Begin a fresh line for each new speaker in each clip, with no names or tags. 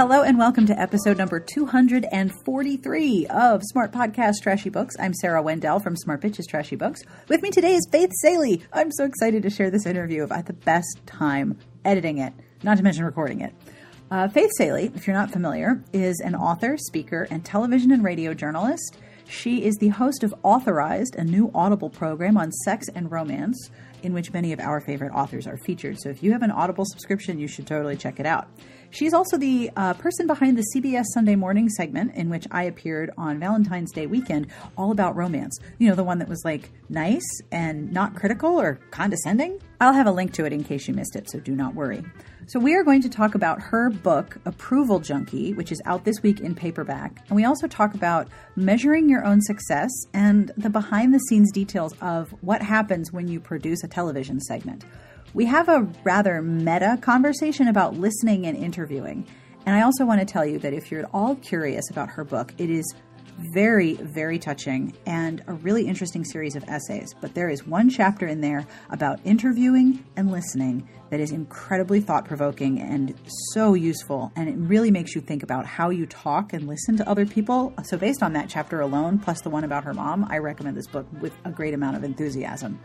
Hello and welcome to episode number 243 of Smart Podcast Trashy Books. I'm Sarah Wendell from Smart Bitches Trashy Books. With me today is Faith Salie. I'm so excited to share this interview. I've had the best time editing it, not to mention recording it. Uh, Faith Salie, if you're not familiar, is an author, speaker, and television and radio journalist. She is the host of Authorized, a new Audible program on sex and romance, in which many of our favorite authors are featured. So if you have an Audible subscription, you should totally check it out. She's also the uh, person behind the CBS Sunday Morning segment in which I appeared on Valentine's Day weekend, all about romance. You know, the one that was like nice and not critical or condescending? I'll have a link to it in case you missed it, so do not worry. So, we are going to talk about her book, Approval Junkie, which is out this week in paperback. And we also talk about measuring your own success and the behind the scenes details of what happens when you produce a television segment. We have a rather meta conversation about listening and interviewing. And I also want to tell you that if you're at all curious about her book, it is very, very touching and a really interesting series of essays. But there is one chapter in there about interviewing and listening that is incredibly thought provoking and so useful. And it really makes you think about how you talk and listen to other people. So, based on that chapter alone, plus the one about her mom, I recommend this book with a great amount of enthusiasm.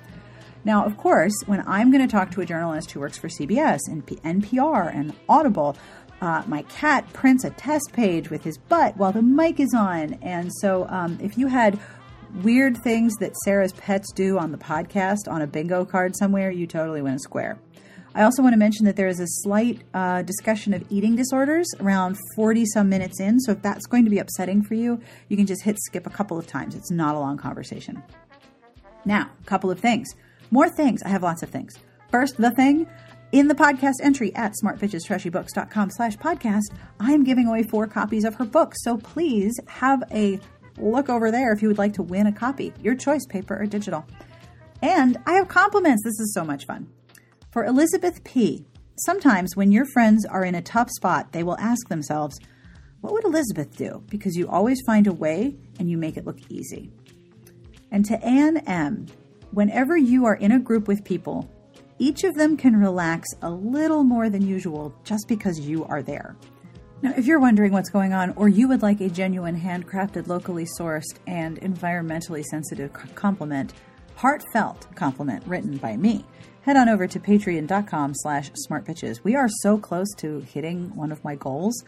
Now, of course, when I'm going to talk to a journalist who works for CBS and NPR and Audible, uh, my cat prints a test page with his butt while the mic is on. And so, um, if you had weird things that Sarah's pets do on the podcast on a bingo card somewhere, you totally win a square. I also want to mention that there is a slight uh, discussion of eating disorders around 40 some minutes in. So, if that's going to be upsetting for you, you can just hit skip a couple of times. It's not a long conversation. Now, a couple of things. More things. I have lots of things. First, the thing. In the podcast entry at smartbitchestrashybooks.com slash podcast, I'm giving away four copies of her book. So please have a look over there if you would like to win a copy. Your choice, paper or digital. And I have compliments. This is so much fun. For Elizabeth P., sometimes when your friends are in a tough spot, they will ask themselves, What would Elizabeth do? Because you always find a way and you make it look easy. And to Anne M., Whenever you are in a group with people, each of them can relax a little more than usual just because you are there. Now, if you're wondering what's going on, or you would like a genuine, handcrafted, locally sourced, and environmentally sensitive compliment, heartfelt compliment written by me, head on over to patreon.com slash smartbitches. We are so close to hitting one of my goals.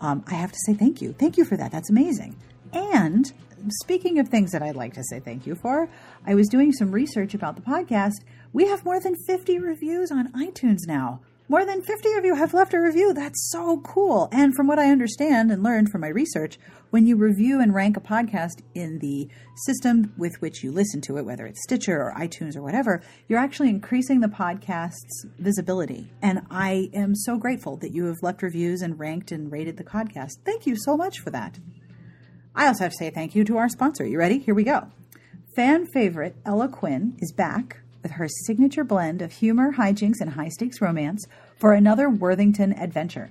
Um, I have to say thank you. Thank you for that. That's amazing. And speaking of things that I'd like to say thank you for, I was doing some research about the podcast. We have more than 50 reviews on iTunes now. More than 50 of you have left a review. That's so cool. And from what I understand and learned from my research, when you review and rank a podcast in the system with which you listen to it, whether it's Stitcher or iTunes or whatever, you're actually increasing the podcast's visibility. And I am so grateful that you have left reviews and ranked and rated the podcast. Thank you so much for that. I also have to say thank you to our sponsor. You ready? Here we go. Fan favorite Ella Quinn is back with her signature blend of humor, hijinks, and high stakes romance for another Worthington adventure.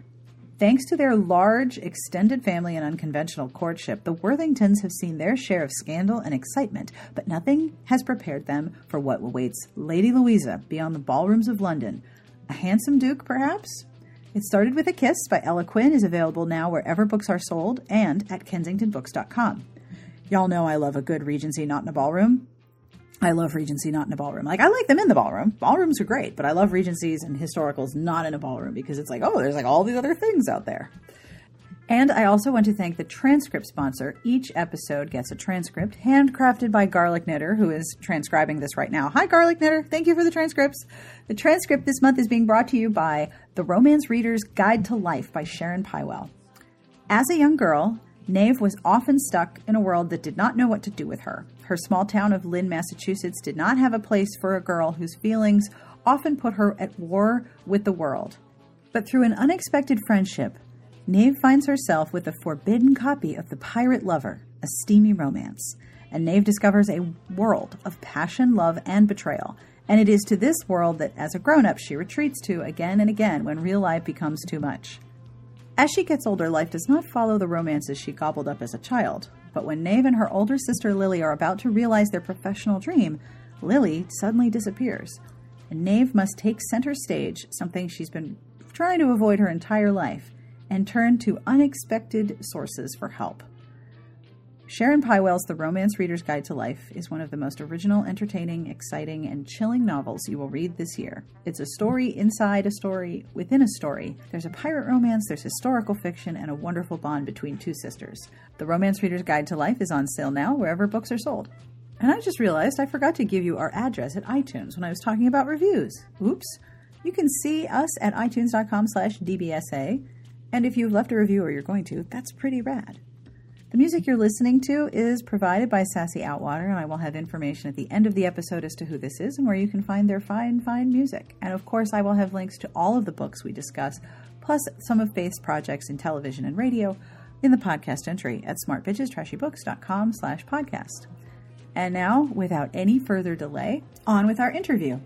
Thanks to their large, extended family and unconventional courtship, the Worthingtons have seen their share of scandal and excitement, but nothing has prepared them for what awaits Lady Louisa beyond the ballrooms of London. A handsome duke, perhaps? It Started with a Kiss by Ella Quinn is available now wherever books are sold and at kensingtonbooks.com. Y'all know I love a good Regency not in a ballroom. I love Regency not in a ballroom. Like I like them in the ballroom. Ballrooms are great, but I love Regencies and historicals not in a ballroom because it's like, oh, there's like all these other things out there. And I also want to thank the transcript sponsor. Each episode gets a transcript handcrafted by Garlic Knitter, who is transcribing this right now. Hi, Garlic Knitter. Thank you for the transcripts. The transcript this month is being brought to you by The Romance Reader's Guide to Life by Sharon Pywell. As a young girl, Nave was often stuck in a world that did not know what to do with her. Her small town of Lynn, Massachusetts did not have a place for a girl whose feelings often put her at war with the world. But through an unexpected friendship, Nave finds herself with a forbidden copy of The Pirate Lover, a steamy romance. And Nave discovers a world of passion, love, and betrayal. And it is to this world that, as a grown up, she retreats to again and again when real life becomes too much. As she gets older, life does not follow the romances she gobbled up as a child. But when Nave and her older sister Lily are about to realize their professional dream, Lily suddenly disappears. And Nave must take center stage, something she's been trying to avoid her entire life and turn to unexpected sources for help. Sharon Pywell's The Romance Reader's Guide to Life is one of the most original, entertaining, exciting, and chilling novels you will read this year. It's a story inside a story within a story. There's a pirate romance, there's historical fiction, and a wonderful bond between two sisters. The Romance Reader's Guide to Life is on sale now wherever books are sold. And I just realized I forgot to give you our address at iTunes when I was talking about reviews. Oops. You can see us at itunes.com slash dbsa, and if you've left a review or you're going to, that's pretty rad. The music you're listening to is provided by Sassy Outwater, and I will have information at the end of the episode as to who this is and where you can find their fine, fine music. And of course, I will have links to all of the books we discuss, plus some of Faith's projects in television and radio, in the podcast entry at smartbitchestrashybooks.com slash podcast. And now, without any further delay, on with our interview.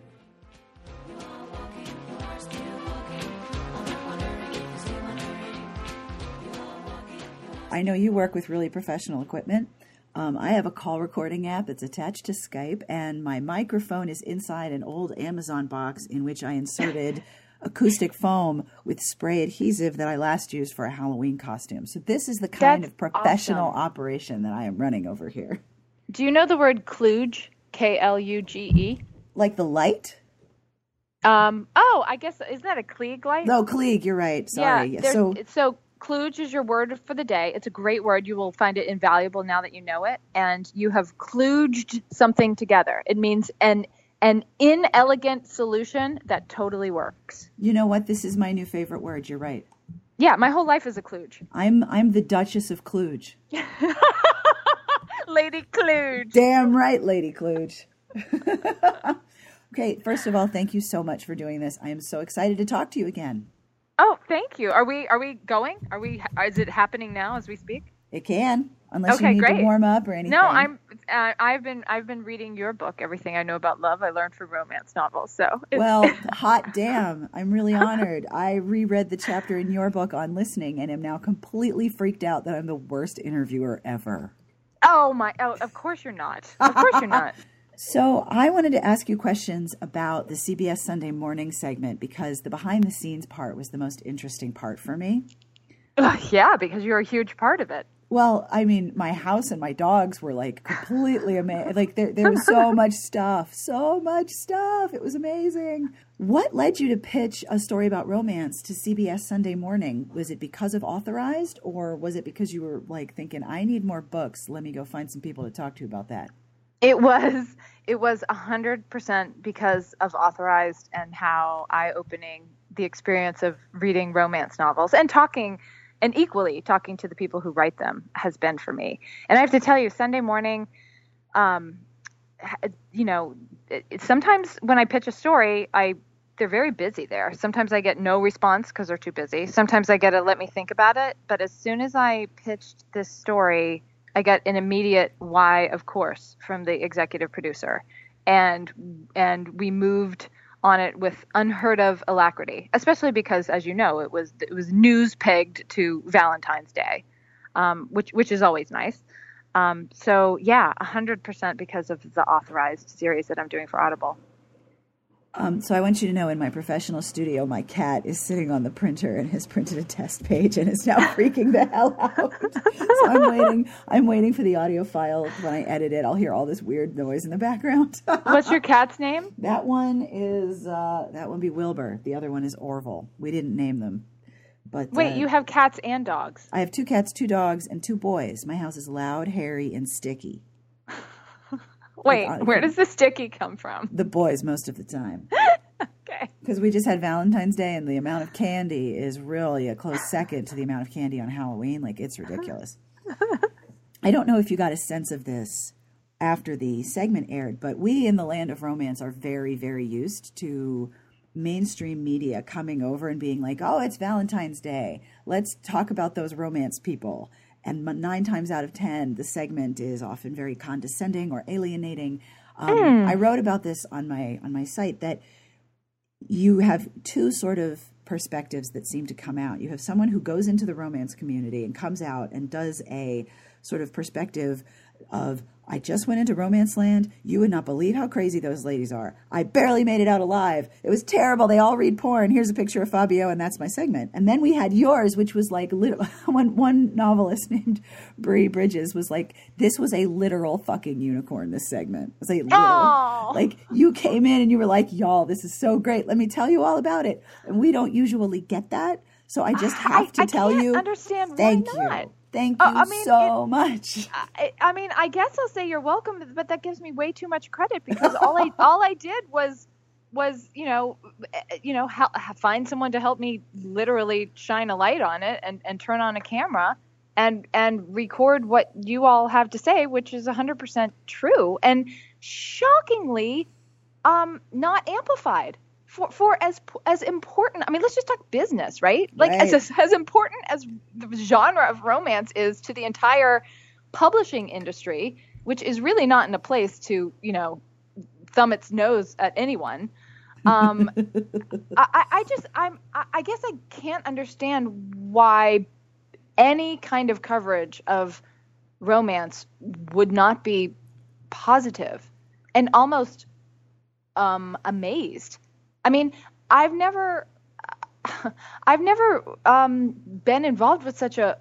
I know you work with really professional equipment. Um, I have a call recording app that's attached to Skype, and my microphone is inside an old Amazon box in which I inserted acoustic foam with spray adhesive that I last used for a Halloween costume. So, this is the kind
That's
of professional
awesome.
operation that I am running over here.
Do you know the word kludge? K L U G E.
Like the light?
Um. Oh, I guess isn't that a Klieg light?
No, Klieg, you're right. Sorry.
Yeah.
so,
so kludge is your word for the day. It's a great word. You will find it invaluable now that you know it, and you have kludged something together. It means an an inelegant solution that totally works.
you know what? This is my new favorite word. You're right.
Yeah, my whole life is a kludge.
I'm I'm the Duchess of Kluge.
Lady Kludge.
Damn right, Lady Kluge. okay, first of all, thank you so much for doing this. I am so excited to talk to you again.
Oh, thank you. Are we are we going? Are we? Is it happening now as we speak?
It can, unless
Okay,
you need to warm up or anything.
No, I'm. Uh, I've been. I've been reading your book. Everything I know about love, I learned from romance novels. So. it's-
Well, hot damn. I'm really honored. I reread the chapter in your book on listening and am now completely freaked out that I'm the worst interviewer ever.
Oh my. Oh, of course you're not. Of course you're not.
So, I wanted to ask you questions about the CBS Sunday morning segment because the behind the scenes part was the most interesting part for me.
Yeah, because you're a huge part of it.
Well, I mean, my house and my dogs were like completely amazing. Like there, there was so much stuff, so much stuff. It was amazing. What led you to pitch a story about romance to CBS Sunday Morning? Was it because of Authorized, or was it because you were like thinking, "I need more books. Let me go find some people to talk to about that"?
It was. It was a hundred percent because of authorized and how eye-opening the experience of reading romance novels and talking, and equally talking to the people who write them has been for me. And I have to tell you, Sunday morning, um, you know, it, it- sometimes when I pitch a story, I they're very busy there. Sometimes I get no response because they're too busy. Sometimes I get a let me think about it. But as soon as I pitched this story, I got an immediate why, of course, from the executive producer, and and we moved on it with unheard of alacrity. Especially because, as you know, it was it was news pegged to Valentine's Day, um, which which is always nice. Um, so yeah, hundred percent because of the authorized series that I'm doing for Audible.
Um, so I want you to know, in my professional studio, my cat is sitting on the printer and has printed a test page and is now freaking the hell out. so I'm waiting. I'm waiting for the audio file. When I edit it, I'll hear all this weird noise in the background.
What's your cat's name?
that one is uh, that one be Wilbur. The other one is Orville. We didn't name them, but
Wait,
uh,
you have cats and dogs.
I have two cats, two dogs, and two boys. My house is loud, hairy, and sticky.
Wait,
I-
where does the sticky come from?
The boys most of the time.
Okay.
Because we just had Valentine's Day, and the amount of candy is really a close second to the amount of candy on Halloween. Like, it's ridiculous. I don't know if you got a sense of this after the segment aired, but we in the land of romance are very, very used to mainstream media coming over and being like, oh, it's Valentine's Day. Let's talk about those romance people. And nine times out of ten, the segment is often very condescending or alienating. Um, I wrote about this on my on my site that you have two sort of perspectives that seem to come out. You have someone who goes into the romance community and comes out and does a sort of perspective of I just went into romance land. You would not believe how crazy those ladies are. I barely made it out alive. It was terrible. They all read porn. Here's a picture of Fabio, and that's my segment. And then we had yours, which was like one one novelist named Bree Bridges was like, this was a literal fucking unicorn. This segment it was a literal, like you came in and you were like, y'all, this is so great. Let me tell you all about it. And we don't usually get that, so I just have
I,
to
I
tell
can't
you,
Understand
thank
why not?
you. Thank
Uh,
you
I mean,
so much.
I, I mean, I guess I'll say you're welcome, but that gives me way too much credit because all I all I did was was you know eh, you know help, find someone to help me literally shine a light on it and and turn on a camera and and record what you all have to say, which is 100% true and shockingly um not amplified. For, for as as important, I mean, let's just talk business, right? Like
Right.
as as important as the genre of romance is to the entire publishing industry, which is really not in a place to, you know, thumb its nose at anyone. Um, I, I- just, I'm, I I guess I can't understand why any kind of coverage of romance would not be positive and almost um, amazed. I mean, I've never, I've never um, been involved with such a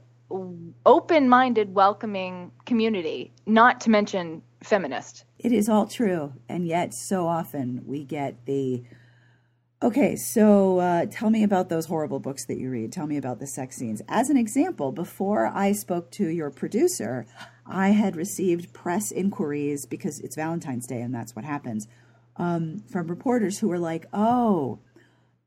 open-minded, welcoming community. Not to mention feminist.
It is all true, and yet so often we get the okay. So uh, tell me about those horrible books that you read. Tell me about the sex scenes. As an example, before I spoke to your producer, I had received press inquiries because it's Valentine's Day, and that's what happens um, from reporters who were like, "Oh,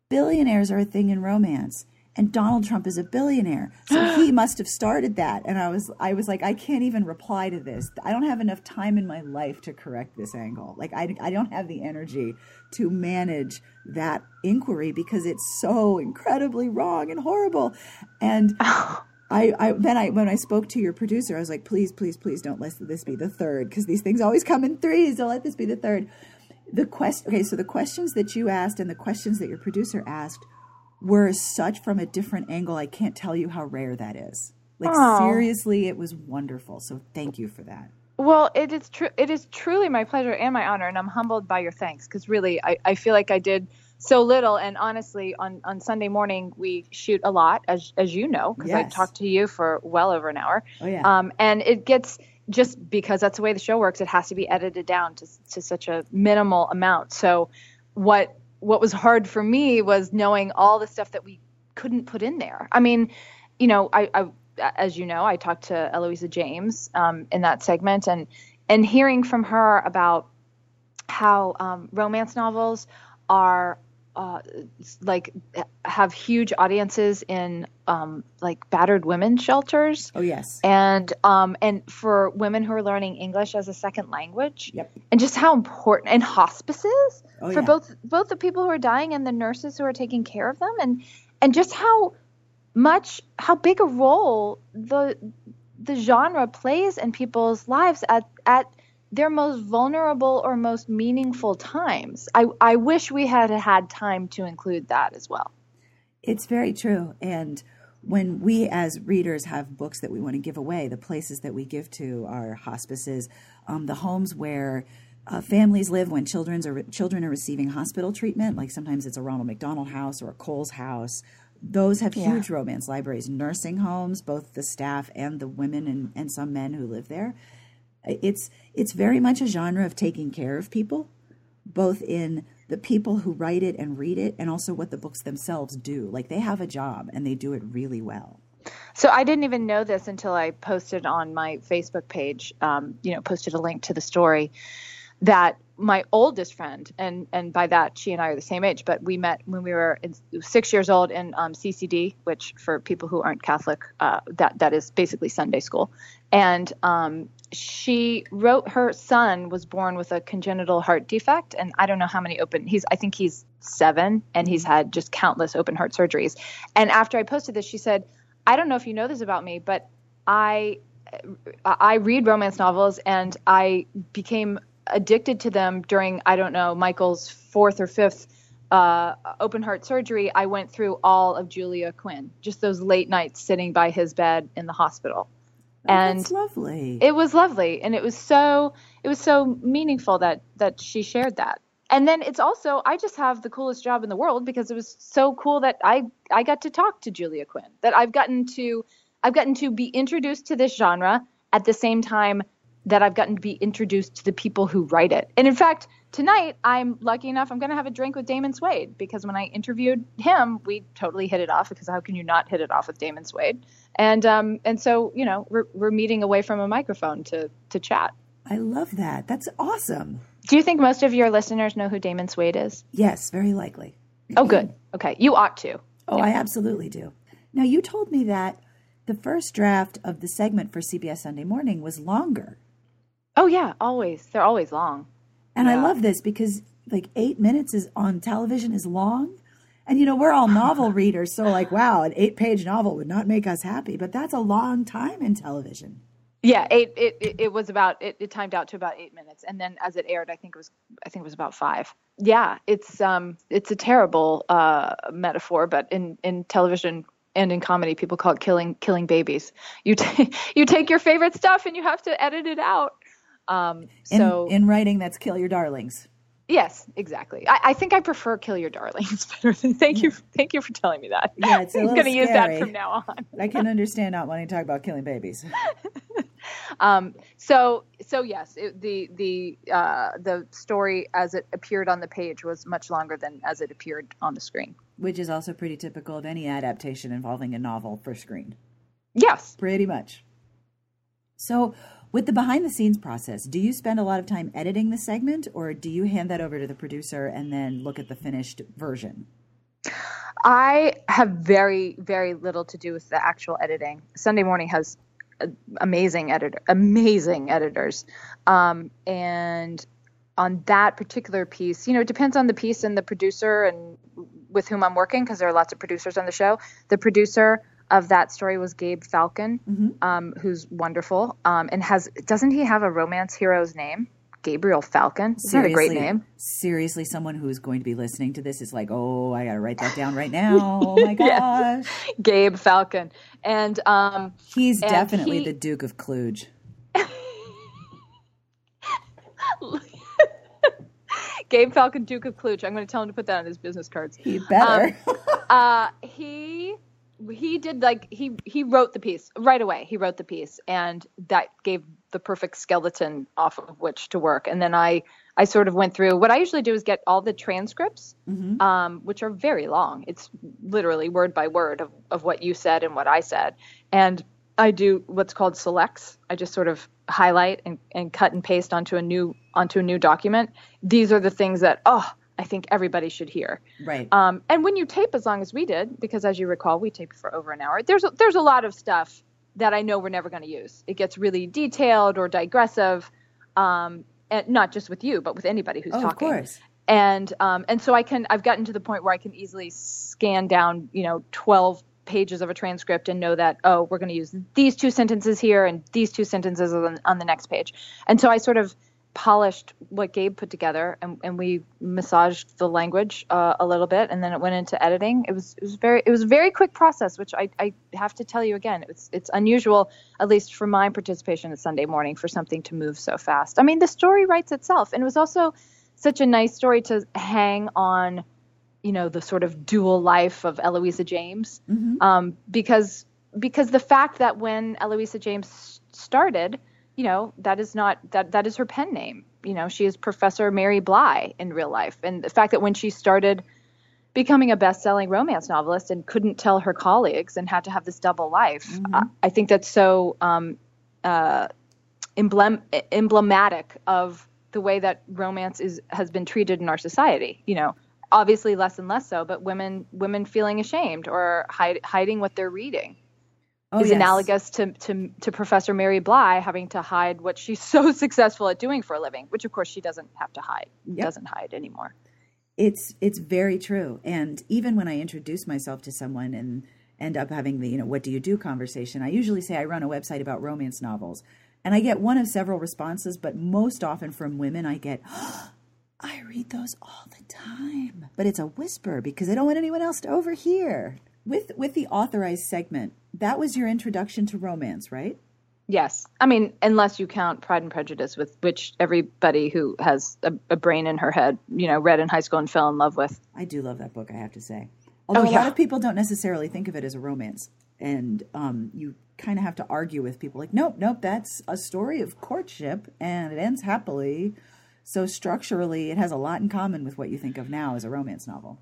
billionaires are a thing in romance." And Donald Trump is a billionaire, so he must have started that. And I was, I was like, I can't even reply to this. I don't have enough time in my life to correct this angle. Like, I, I don't have the energy to manage that inquiry because it's so incredibly wrong and horrible. And I, I then I when I spoke to your producer, I was like, please, please, please don't let this be the third because these things always come in threes. Don't let this be the third. The quest. Okay, so the questions that you asked and the questions that your producer asked were such from a different angle. I can't tell you how rare that is. Like
Aw.
seriously, it was wonderful. So thank you for that.
Well, it is true. It is truly my pleasure and my honor, and I'm humbled by your thanks because really, I, I feel like I did so little. And honestly, on, on Sunday morning, we shoot a lot, as as you know, because I talked to you for well over an hour.
Oh yeah.
Um, and it gets just because that's the way the show works. It has to be edited down to to such a minimal amount. So, what what was hard for me was knowing all the stuff that we couldn't put in there. I mean, you know, I, I as you know, I talked to Eloisa James um, in that segment, and and hearing from her about how um, romance novels are uh, like have huge audiences in um, like battered women shelters
oh yes.
and um, and for women who are learning English as a second language,
Yep.
and just how important and hospices
Oh,
for
yeah.
both both the people who are dying and the nurses who are taking care of them, and and just how much how big a role the the genre plays in people's lives at at their most vulnerable or most meaningful times. I I wish we had had time to include that as well.
It's very true. And when we as readers have books that we want to give away, the places that we give to are hospices, um, the homes where uh, families live when children's are, children are receiving hospital treatment, like sometimes it's a Ronald McDonald house or a Coles house. Those have
Yeah.
huge romance libraries, nursing homes, both the staff and the women and, and some men who live there. It's it's very much a genre of taking care of people, both in the people who write it and read it, and also what the books themselves do. Like they have a job and they do it really well.
So I didn't even know this until I posted on my Facebook page. Um, you know, posted a link to the story that my oldest friend, and and by that she and I are the same age, but we met when we were in, six years old in um, CCD, which for people who aren't Catholic, uh, that that is basically Sunday school, and um, she wrote her son was born with a congenital heart defect, and I don't know how many open. He's I think he's seven, and he's had just countless open heart surgeries. And after I posted this, she said, "I don't know if you know this about me, but I." I read romance novels and I became addicted to them during I don't know Michael's fourth or fifth uh, open heart surgery. I went through all of Julia Quinn, just those late nights sitting by his bed in the hospital. and
That's lovely.
it was lovely and it was so it was so meaningful that that she shared that and then it's also i just have the coolest job in the world because it was so cool that i i got to talk to julia quinn that i've gotten to i've gotten to be introduced to this genre at the same time that i've gotten to be introduced to the people who write it and in fact tonight i'm lucky enough i'm going to have a drink with damon suede because when i interviewed him we totally hit it off because how can you not hit it off with damon suede and um and so you know we're, we're meeting away from a microphone to to chat
I love that. That's awesome.
do you think most of your listeners know who damon suede is
Yes, very likely.
oh good okay you ought to
Oh, I absolutely do. Now, you told me that the first draft of the segment for CBS Sunday Morning was longer.
Oh yeah always. They're always long.
And I love this because like eight minutes is on television is long. And you know, we're all novel readers, so like, wow, an eight page novel would not make us happy, but that's a long time in television.
yeah eight it, it, it was about it, it timed out to about eight minutes. And then as it aired i think it was i think it was about five. Yeah it's um it's a terrible uh metaphor but in in television and in comedy people call it killing killing babies. You take you take your favorite stuff and you have to edit it out um
In,
so
in writing, that's kill your darlings.
yes exactly I, I think i prefer kill your darlings better than thank you thank you for telling me that
Yeah, it's a
i'm going to use that from now on
I can understand not wanting to talk about killing babies.
Um, so so yes, it, the the uh, the story as it appeared on the page was much longer than as it appeared on the screen.
Which is also pretty typical of any adaptation involving a novel for screen.
Yes.
Pretty much. So, with the behind the scenes process, do you spend a lot of time editing the segment or do you hand that over to the producer and then look at the finished version?
I have very, very little to do with the actual editing. Sunday Morning has uh, amazing editor, amazing editors, um, and on that particular piece, you know, it depends on the piece and the producer and with whom I'm working because there are lots of producers on the show. The producer of that story was Gabe Falcon, um, who's wonderful, um, and has doesn't he have a romance hero's name? Gabriel Falcon. Isn't that a great name?
Seriously, someone who is going to be listening to this is like, oh, I got to write that down right now. Oh my gosh.
Gabe Falcon, and um,
He's
And
definitely
he-
the Duke of Kluge.
Gabe Falcon, Duke of Kluge. I'm going to tell him to put that on his business cards.
He better.
Uh, he he did like he he wrote the piece right away. He wrote the piece, and that gave the perfect skeleton off of which to work. And then I I sort of went through. What I usually do is get all the transcripts, um, which are very long. It's literally word by word of of what you said and what I said, and I do what's called selects. I just sort of highlight and, and cut and paste onto a new onto a new document. These are the things that oh I think everybody should hear.
right.
Um, and when you tape as long as we did, because as you recall, we taped for over an hour. There's a, there's a lot of stuff that I know we're never going to use. It gets really detailed or digressive, um, and not just with you, but with anybody who's
oh, of
talking.
course.
And um, and so I can I've gotten to the point where I can easily scan down you know 12 pages of a transcript and know that oh we're going to use these two sentences here and these two sentences on, on the next page. And so I sort of polished what Gabe put together, and, and we massaged the language uh, a little bit, and then it went into editing. It was it was very it was a very quick process, which I, I have to tell you again, it's it's unusual, at least for my participation at Sunday morning, for something to move so fast. I mean, the story writes itself, and it was also such a nice story to hang on, you know, the sort of dual life of Eloisa James, um, because because the fact that when Eloisa James started you know that is not that that is her pen name. You know she is professor mary bly in real life. And the fact that when she started becoming a best-selling romance novelist and couldn't tell her colleagues and had to have this double life I, I think that's so um, uh, emblem- emblematic of the way that romance is has been treated in our society. You know obviously less and less so but women women feeling ashamed or hide, hiding what they're reading
Oh,
is
yes.
analogous to, to to Professor Mary Bly having to hide what she's so successful at doing for a living, which of course she doesn't have to hide, doesn't hide anymore.
It's it's very true. And even when I introduce myself to someone and end up having the, you know, what do you do conversation, I usually say I run a website about romance novels. And I get one of several responses, but most often from women I get I read those all the time. But it's a whisper because I don't want anyone else to overhear. With with the authorized segment, that was your introduction to romance, right?
Yes. I mean, unless you count Pride and Prejudice, with which everybody who has a, a, brain in her head, you know, read in high school and fell in love with.
I do love that book, I have to say. Although oh, yeah. a lot of people don't necessarily think of it as a romance. And um, you kind of have to argue with people like, nope, nope, that's a story of courtship and it ends happily. So structurally, it has a lot in common with what you think of now as a romance novel.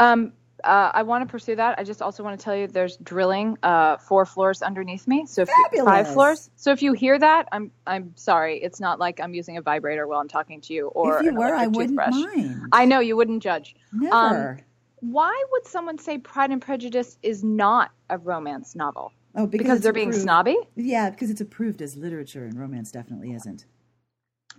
Um, uh, I want to pursue that. I just also want to tell you there's drilling uh, four floors underneath me, so
you,
five floors. So if you hear that, I'm I'm sorry. It's not like I'm using a vibrator while I'm talking to you or
if you were, I
wouldn't
mind.
I know you wouldn't judge.
Never. Um,
why would someone say Pride and Prejudice is not a romance novel?
Oh, because,
because they're
approved.
being snobby.
Yeah, because it's approved as literature, and romance definitely isn't.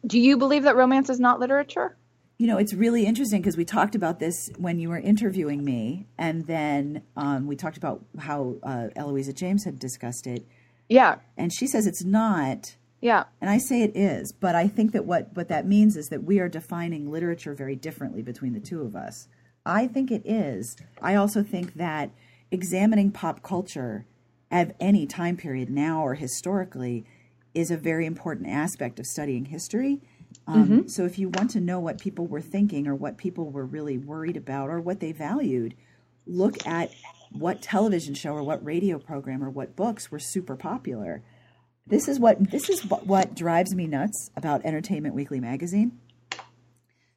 Do you believe that romance is not literature?
You know, it's really interesting because we talked about this when you were interviewing me, and then um, we talked about how uh, Eloisa James had discussed it.
Yeah,
and she says it's not.
Yeah,
and I say it is, but I think that what what that means is that we are defining literature very differently between the two of us. I think it is. I also think that examining pop culture at any time period now or historically is a very important aspect of studying history um, mm-hmm. So if you want to know what people were thinking or what people were really worried about or what they valued, look at what television show or what radio program or what books were super popular. This is what this is what drives me nuts about Entertainment Weekly magazine.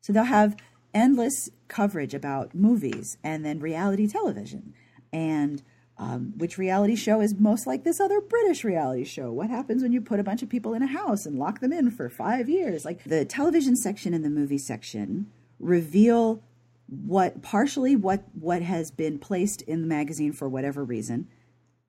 So they'll have endless coverage about movies and then reality television and um, which reality show is most like this other British reality show? What happens when you put a bunch of people in a house and lock them in for five years? Like the television section and the movie section reveal what partially what what has been placed in the magazine for whatever reason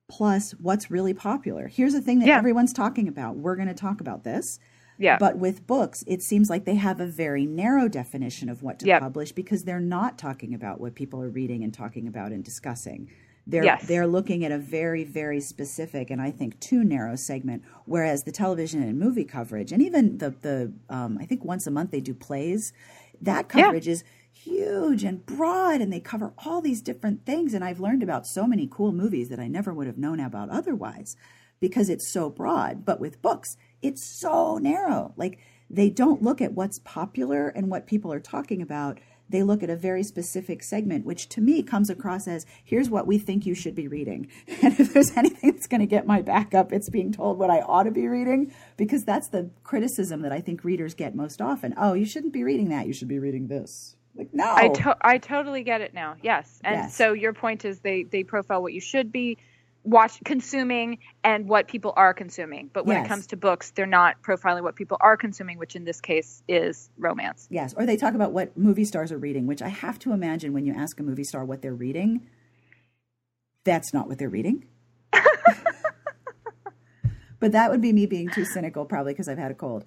plus what's really popular here's the thing that yeah. everyone's talking about we're going to talk about this
yeah.
But with books, it seems like they have a very narrow definition of what to yep. publish because they're not talking about what people are reading and talking about and discussing. They're
yes.
they're looking at a very very specific and I think too narrow segment. Whereas the television and movie coverage, and even the the um, I think once a month they do plays, that coverage yeah. is huge and broad, and they cover all these different things. And I've learned about so many cool movies that I never would have known about otherwise, because it's so broad. But with books, it's so narrow. Like they don't look at what's popular and what people are talking about they look at a very specific segment, which to me comes across as here's what we think you should be reading. And if there's anything that's going to get my back up, it's being told what I ought to be reading, because that's the criticism that I think readers get most often. Oh, you shouldn't be reading that. You should be reading this. Like, no.
I, to- I totally get it now. Yes. And yes. so your point is they, they profile what you should be watch consuming and what people are consuming. But when yes. it comes to books, they're not profiling what people are consuming, which in this case is romance.
Yes, or they talk about what movie stars are reading, which I have to imagine when you ask a movie star what they're reading, that's not what they're reading. but that would be me being too cynical, probably because I've had a cold.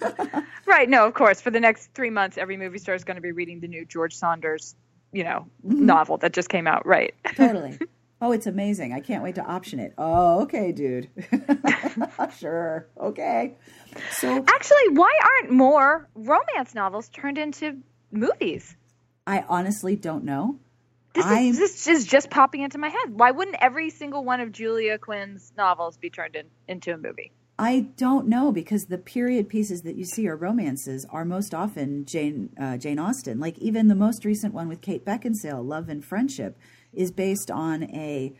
right. No, of course. For the next three months, every movie star is going to be reading the new George Saunders, you know, mm-hmm. novel that just came out. Right.
Totally. Oh, it's amazing. I can't wait to option it. Oh, okay, dude. sure. Okay. So
Actually, why aren't more romance novels turned into movies?
I honestly don't know.
This is, this is just popping into my head. Why wouldn't every single one of Julia Quinn's novels be turned in, into a movie?
I don't know because the period pieces that you see are romances are most often Jane uh, Jane Austen. Like even the most recent one with Kate Beckinsale, Love and Friendship is based on a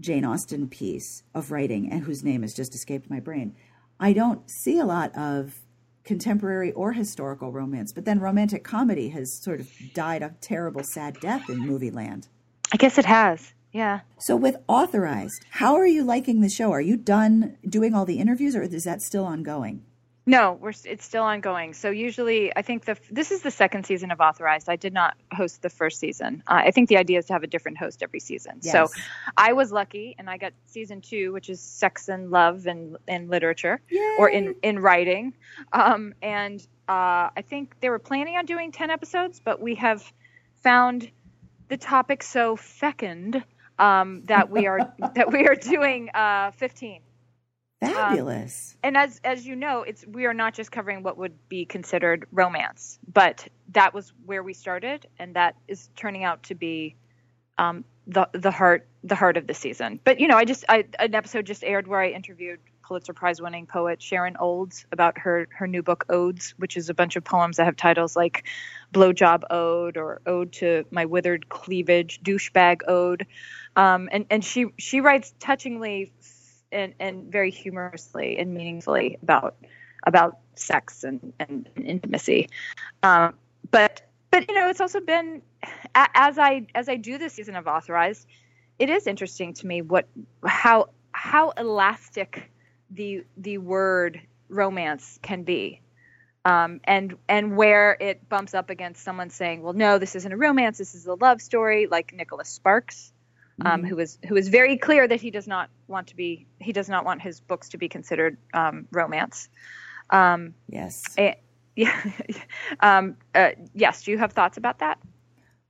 Jane Austen piece of writing, and whose name has just escaped my brain. I don't see a lot of contemporary or historical romance, but then romantic comedy has sort of died a terrible, sad death in movie land.
I guess it has. Yeah.
So with authorized, how are you liking the show? Are you done doing all the interviews or is that still ongoing?
No, we're it's still ongoing. So usually, I think the this is the second season of Authorized. I did not host the first season. Uh, I think the idea is to have a different host every season. Yes. So I was lucky, and I got season two, which is Sex and Love and in literature
Yay.
or in in writing. Um, and uh, I think they were planning on doing ten episodes, but we have found the topic so fecund um, that we are that we are doing uh, fifteen.
Fabulous.
Um, and as as you know, it's we are not just covering what would be considered romance, but that was where we started, and that is turning out to be um, the the heart the heart of the season. But you know, I just I, an episode just aired where I interviewed Pulitzer Prize winning poet Sharon Olds about her her new book Odes, which is a bunch of poems that have titles like Blowjob Ode or Ode to My Withered Cleavage, Douchebag Ode, um, and and she she writes touchingly and and very humorously and meaningfully about about sex and and, and intimacy, um, but but you know it's also been as I as I do this season of authorized, it is interesting to me what how how elastic the the word romance can be. Um, and and where it bumps up against someone saying, "Well, no, this isn't a romance. This is a love story," like Nicholas Sparks, um, mm-hmm. who is who is very clear that he does not want to be he does not want his books to be considered um, romance.
Um, yes.
And, yeah. Um, uh, yes. Do you have thoughts about that?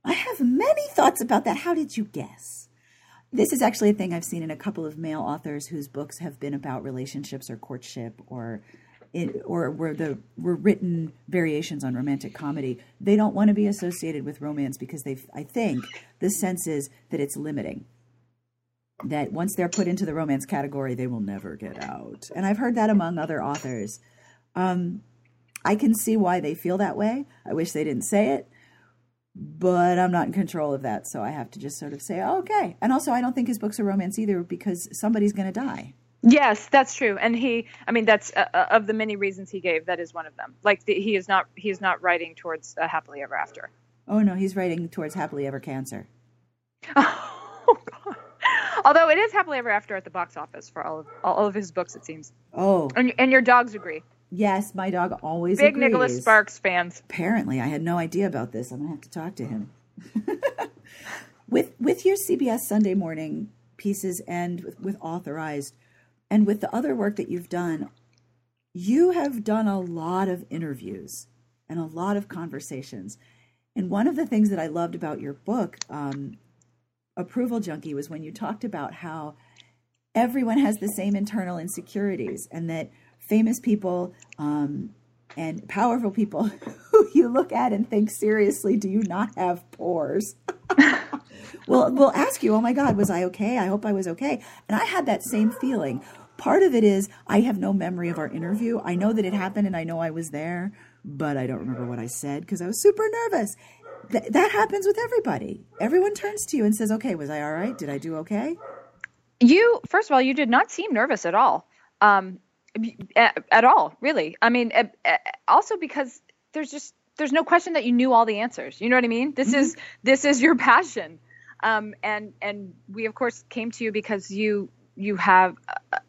I have many thoughts about that. How did you guess? This is actually a thing I've seen in a couple of male authors whose books have been about relationships or courtship or it, or were the were written variations on romantic comedy. They don't want to be associated with romance because they I think the sense is that it's limiting. That once they're put into the romance category, they will never get out. And I've heard that among other authors. Um, I can see why they feel that way. I wish they didn't say it, but I'm not in control of that. So I have to just sort of say, oh, okay. And also, I don't think his books are romance either because somebody's going to die.
Yes, that's true. And he, I mean, that's uh, uh, of the many reasons he gave. That is one of them. Like the, he is not, he is not writing towards a happily ever after.
Oh no, he's writing towards happily ever cancer.
Oh God. Although it is happily ever after at the box office for all of all of his books, it seems.
Oh.
And, and your dogs agree.
Yes, my dog always agrees.
big
agrees.
Nicholas Sparks fans.
Apparently, I had no idea about this. I'm gonna have to talk to him. with with your CBS Sunday morning pieces and with, with authorized, and with the other work that you've done, you have done a lot of interviews and a lot of conversations. And one of the things that I loved about your book, um, Approval Junkie, was when you talked about how everyone has the same internal insecurities and that famous people um, and powerful people who you look at and think seriously, do you not have pores? well, we'll ask you, oh my God, was I okay? I hope I was okay. And I had that same feeling. Part of it is I have no memory of our interview. I know that it happened and I know I was there, but I don't remember what I said because I was super nervous. Th- that happens with everybody. Everyone turns to you and says, okay, was I all right? Did I do okay?
You, first of all, you did not seem nervous at all. Um, at, at all, really. I mean, also because there's just there's no question that you knew all the answers. You know what I mean? This mm-hmm. is this is your passion, um, and and we of course came to you because you you have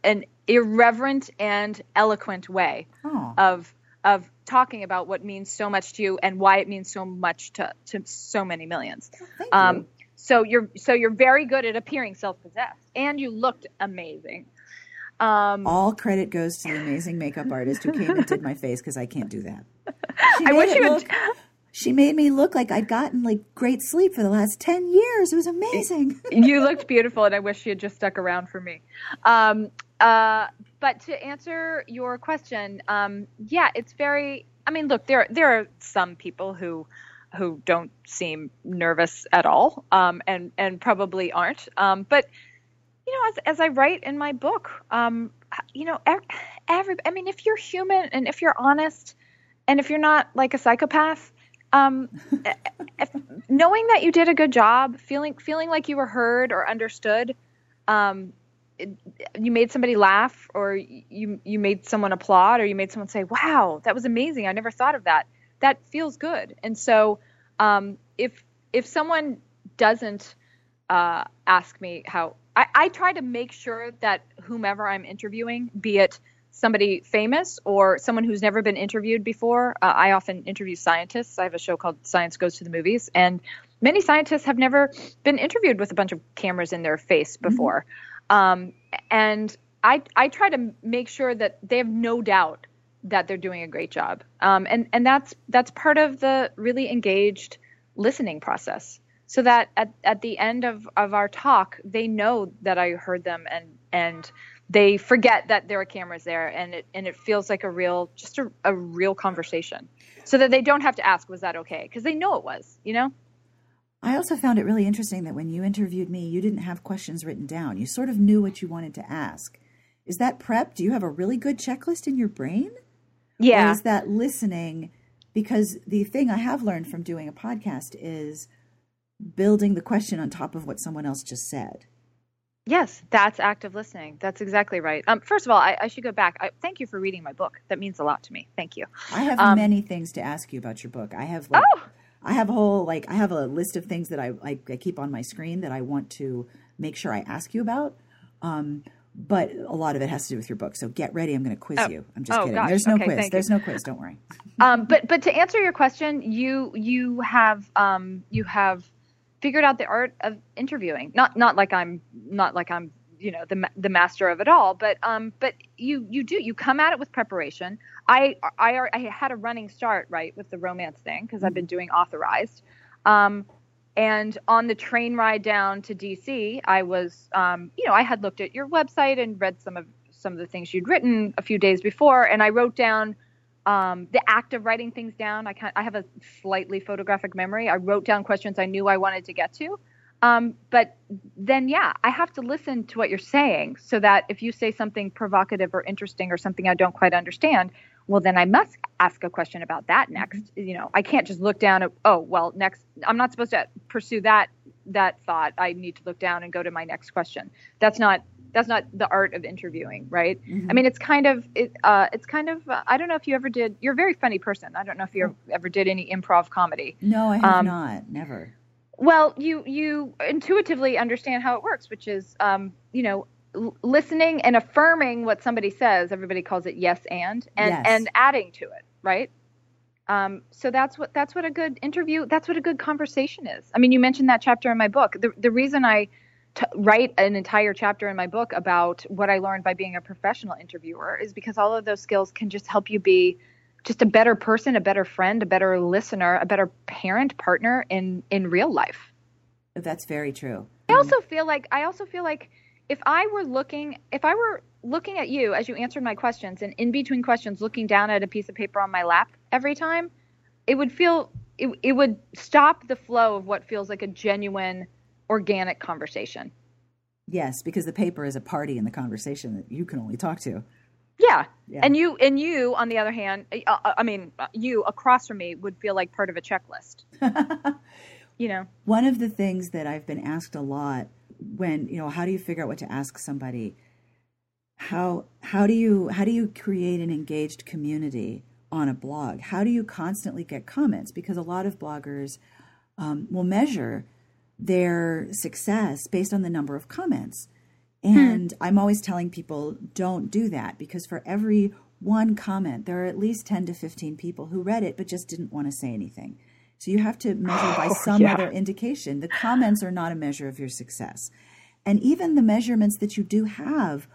an irreverent and eloquent way oh. of of talking about what means so much to you and why it means so much to to so many millions.
Oh, um, you.
So you're so you're very good at appearing self-possessed, and you looked amazing.
Um, All credit goes to the amazing makeup artist who came and did my face because I can't do that.
I wish you
look, She made me look like I'd gotten like great sleep for the last ten years. It was amazing.
you looked beautiful, and I wish she had just stuck around for me. Um, uh, but to answer your question, um, yeah, it's very. I mean, look, there there are some people who who don't seem nervous at all, um, and and probably aren't. Um, but you know, as, as I write in my book, um, you know, every, I mean, if you're human and if you're honest and if you're not like a psychopath, um, if, knowing that you did a good job, feeling, feeling like you were heard or understood, um, it, you made somebody laugh or you, you made someone applaud or you made someone say, wow, that was amazing. I never thought of that. That feels good. And so, um, if, if someone doesn't, uh, ask me how I, I try to make sure that whomever I'm interviewing, be it somebody famous or someone who's never been interviewed before. Uh, I often interview scientists. I have a show called Science Goes to the Movies, and many scientists have never been interviewed with a bunch of cameras in their face mm-hmm. before. Mm-hmm. Um, and I, I try to make sure that they have no doubt that they're doing a great job. Um, and, and that's, that's part of the really engaged listening process so that at, at the end of, of our talk they know that i heard them and and they forget that there are cameras there and it and it feels like a real just a, a real conversation so that they don't have to ask was that okay because they know it was you know
i also found it really interesting that when you interviewed me you didn't have questions written down you sort of knew what you wanted to ask is that prep? Do you have a really good checklist in your brain?
Yeah.
Or is that listening? Because the thing I have learned from doing a podcast is building the question on top of what someone else just said.
Yes, that's active listening. That's exactly right. Um, first of all, I, I should go back. I, thank you for reading my book. That means a lot to me. Thank you.
I have
Um,
many things to ask you about your book. I have like,
Oh,
I have a whole like I have a list of things that I, I I keep on my screen that I want to make sure I ask you about. Um, but a lot of it has to do with your book. So get ready. I'm going to quiz
Oh.
you. I'm just
Oh,
kidding.
gosh.
There's no
Okay,
quiz.
thank you.
There's no quiz. Don't worry.
um, but but to answer your question, you you have um, you have figured out the art of interviewing. Not not like I'm not like I'm you know the the master of it all, but um but you you do you come at it with preparation. I I I had a running start right with the romance thing because I've been doing authorized. Um, and on the train ride down to DC, I was, um, you know, I had looked at your website and read some of some of the things you'd written a few days before, and I wrote down um, the act of writing things down. I I have a slightly photographic memory. I wrote down questions I knew I wanted to get to. Um, but then, yeah, I have to listen to what you're saying so that if you say something provocative or interesting or something I don't quite understand, well, then I must ask a question about that next. You know, I can't just look down at, oh, well, next, I'm not supposed to pursue that that thought. I need to look down and go to my next question. That's not that's not the art of interviewing, right? I mean, it's kind of it, uh, it's kind of uh, I don't know if you ever did. You're a very funny person. I don't know if you ever did any improv comedy.
No, I have
Um,
not. Never.
Well, you you intuitively understand how it works, which is um, you know l- listening and affirming what somebody says. Everybody calls it yes and and
Yes.
and adding to it, right? Um, so that's what that's what a good interview. That's what a good conversation is. I mean, you mentioned that chapter in my book. The the reason I t- write an entire chapter in my book about what I learned by being a professional interviewer is because all of those skills can just help you be just a better person, a better friend, a better listener, a better parent, partner in in real life.
That's very true.
I also feel like I also feel like if I were looking if I were looking at you as you answered my questions and in between questions looking down at a piece of paper on my lap every time, it would feel it, it would stop the flow of what feels like a genuine organic conversation.
Yes, because the paper is a party in the conversation that you can only talk to.
Yeah.
Yeah.
And you and you on the other hand, uh, uh, I mean, uh, you across from me would feel like part of a checklist. you know.
One of the things that I've been asked a lot when, you know, how do you figure out what to ask somebody? How how do you how do you create an engaged community on a blog? How do you constantly get comments? Because a lot of bloggers um, will measure their success based on the number of comments. And I'm always telling people don't do that because for every one comment, there are at least 10 to 15 people who read it but just didn't want to say anything. So you have to measure by some
yeah.
other indication. The comments are not a measure of your success. And even the measurements that you do have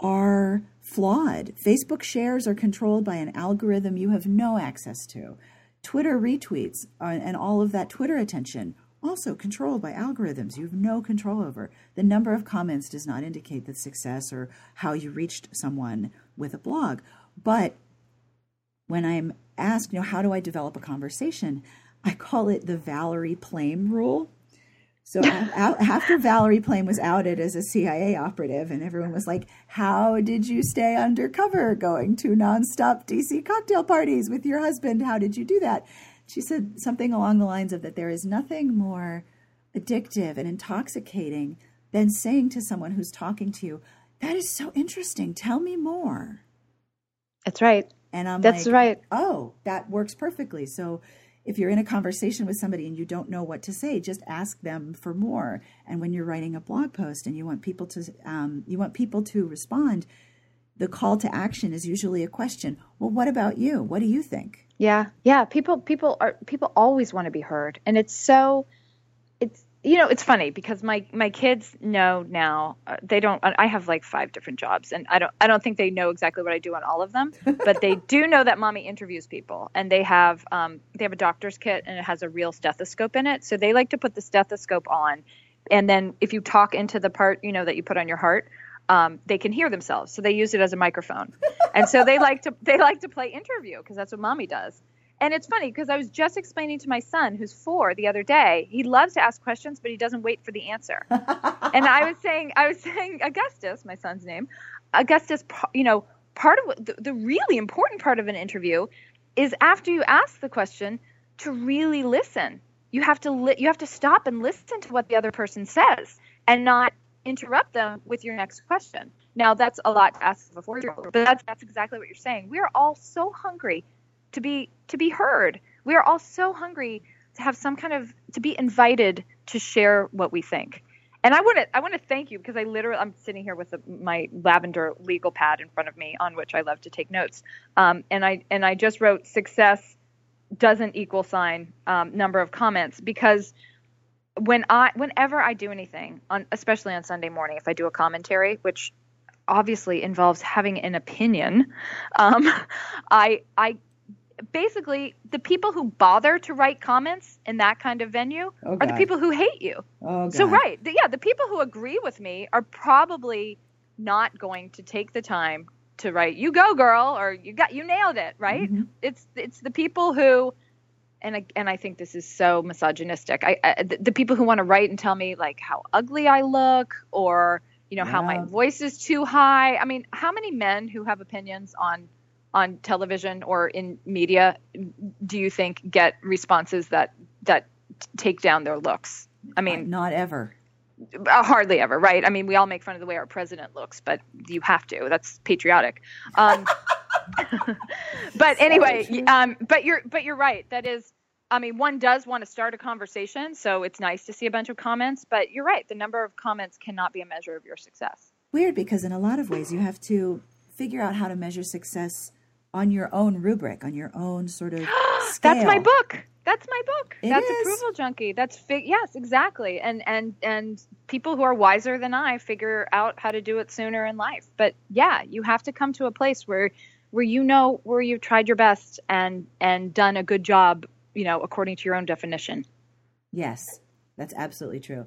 are flawed. Facebook shares are controlled by an algorithm you have no access to. Twitter retweets uh, and all of that Twitter attention also controlled by algorithms you have no control over. The number of comments does not indicate the success or how you reached someone with a blog. But when I'm asked, you know, how do I develop a conversation? I call it the Valerie Plame rule. So after Valerie Plame was outed as a CIA operative, and everyone was like, "How did you stay undercover, going to nonstop DC cocktail parties with your husband? How did you do that?" She said something along the lines of that there is nothing more addictive and intoxicating than saying to someone who's talking to you, "That is so interesting. Tell me more."
That's right.
And I'm
That's
like,
right.
oh, that works perfectly. So if you're in a conversation with somebody and you don't know what to say, just ask them for more. And when you're writing a blog post and you want people to um, you want people to respond, the call to action is usually a question. Well, what about you? What do you think?
Yeah, yeah. People, people are people always want to be heard, and it's so, it's you know, it's funny because my my kids know now. Uh, they don't. I have like five different jobs, and I don't. I don't think they know exactly what I do on all of them, but they do know that mommy interviews people, and they have um they have a doctor's kit, and it has a real stethoscope in it, so they like to put the stethoscope on, and then if you talk into the part you know that you put on your heart. Um, they can hear themselves, so they use it as a microphone, and so they like to they like to play interview because that's what mommy does. And it's funny because I was just explaining to my son, who's four, the other day. He loves to ask questions, but he doesn't wait for the answer. and I was saying, I was saying, Augustus, my son's name, Augustus, you know, part of the, the really important part of an interview is after you ask the question to really listen. You have to li- you have to stop and listen to what the other person says and not interrupt them with your next question. Now that's a lot to ask of a four-year-old, but that's that's exactly what you're saying. We are all so hungry to be to be heard. We are all so hungry to have some kind of to be invited to share what we think. And I want to I want to thank you because I literally I'm sitting here with a, my lavender legal pad in front of me on which I love to take notes. Um, and I and I just wrote success doesn't equal sign um, number of comments because when I whenever I do anything on especially on Sunday morning if I do a commentary which obviously involves having an opinion um, I I basically the people who bother to write comments in that kind of venue oh, are the people who hate you.
Oh,
so right, the, yeah, the people who agree with me are probably not going to take the time to write "You go, girl" or "You got you nailed it." Right? Mm-hmm. It's it's the people who, and I, and I think this is so misogynistic. I, I the, the, people who want to write and tell me like how ugly I look or you know yeah. how my voice is too high. I mean, how many men who have opinions on on television or in media do you think get responses that that take down their looks? I mean,
not ever.
Uh, hardly ever, right? I mean, we all make fun of the way our president looks, but you have to. That's patriotic. Um, but anyway, um, but you're but you're right. That is, I mean, one does want to start a conversation, so it's nice to see a bunch of comments. But you're right. The number of comments cannot be a measure of your success.
Weird, because in a lot of ways, you have to figure out how to measure success on your own rubric, on your own sort of scale.
That's my book. That's my book.
It
That's
is.
approval junkie. That's fi- yes, exactly. And and and people who are wiser than I figure out how to do it sooner in life. But yeah, you have to come to a place where where you know where you've tried your best and and done a good job, you know, according to your own definition.
Yes. That's absolutely true.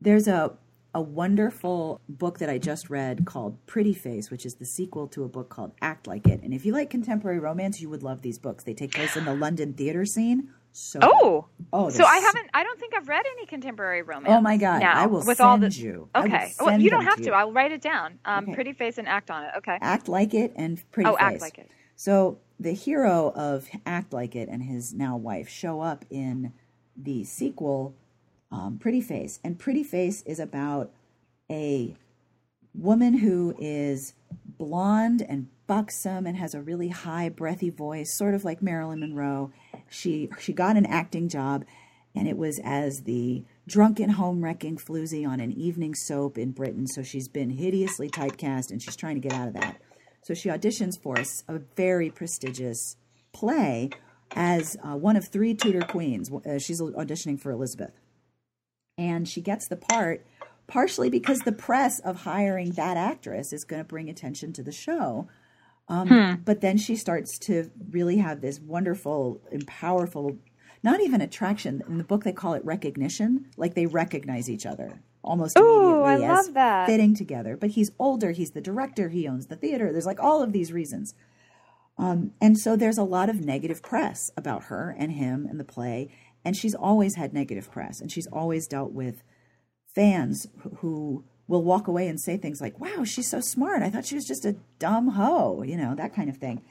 There's a a wonderful book that I just read called Pretty Face, which is the sequel to a book called Act Like It. And if you like contemporary romance, you would love these books. They take place in the London theater scene. So
oh, oh, so I haven't. I don't think I've read any contemporary romance.
Oh my god!
Now,
I will
with
send
all the,
you.
Okay, well, you don't have to.
to.
I'll write it down. Um,
okay.
Pretty Face and Act on it. Okay.
Act like it and Pretty face.
oh,
Face.
Act like it.
So the hero of Act Like It and his now wife show up in the sequel, um, Pretty Face, and Pretty Face is about a woman who is blonde and buxom and has a really high breathy voice sort of like marilyn monroe. She she got an acting job and it was as the drunken home wrecking floozy on an evening soap in britain. So she's been hideously typecast and she's trying to get out of that. So she auditions for a, a very prestigious play as uh, one of three tudor queens. Uh, she's auditioning for elizabeth. And she gets the part partially because the press of hiring that actress is going to bring attention to the show. Um, hmm. But then she starts to really have this wonderful and powerful, not even attraction. In the book, they call it recognition. Like they recognize each other almost
Ooh,
immediately
I as that.
fitting together. But he's older. He's the director. He owns the theater. There's like all of these reasons. Um, and so there's a lot of negative press about her and him and the play. And she's always had negative press. And she's always dealt with fans who will walk away and say things like, wow, she's so smart. I thought she was just a dumb hoe, you know, that kind of thing.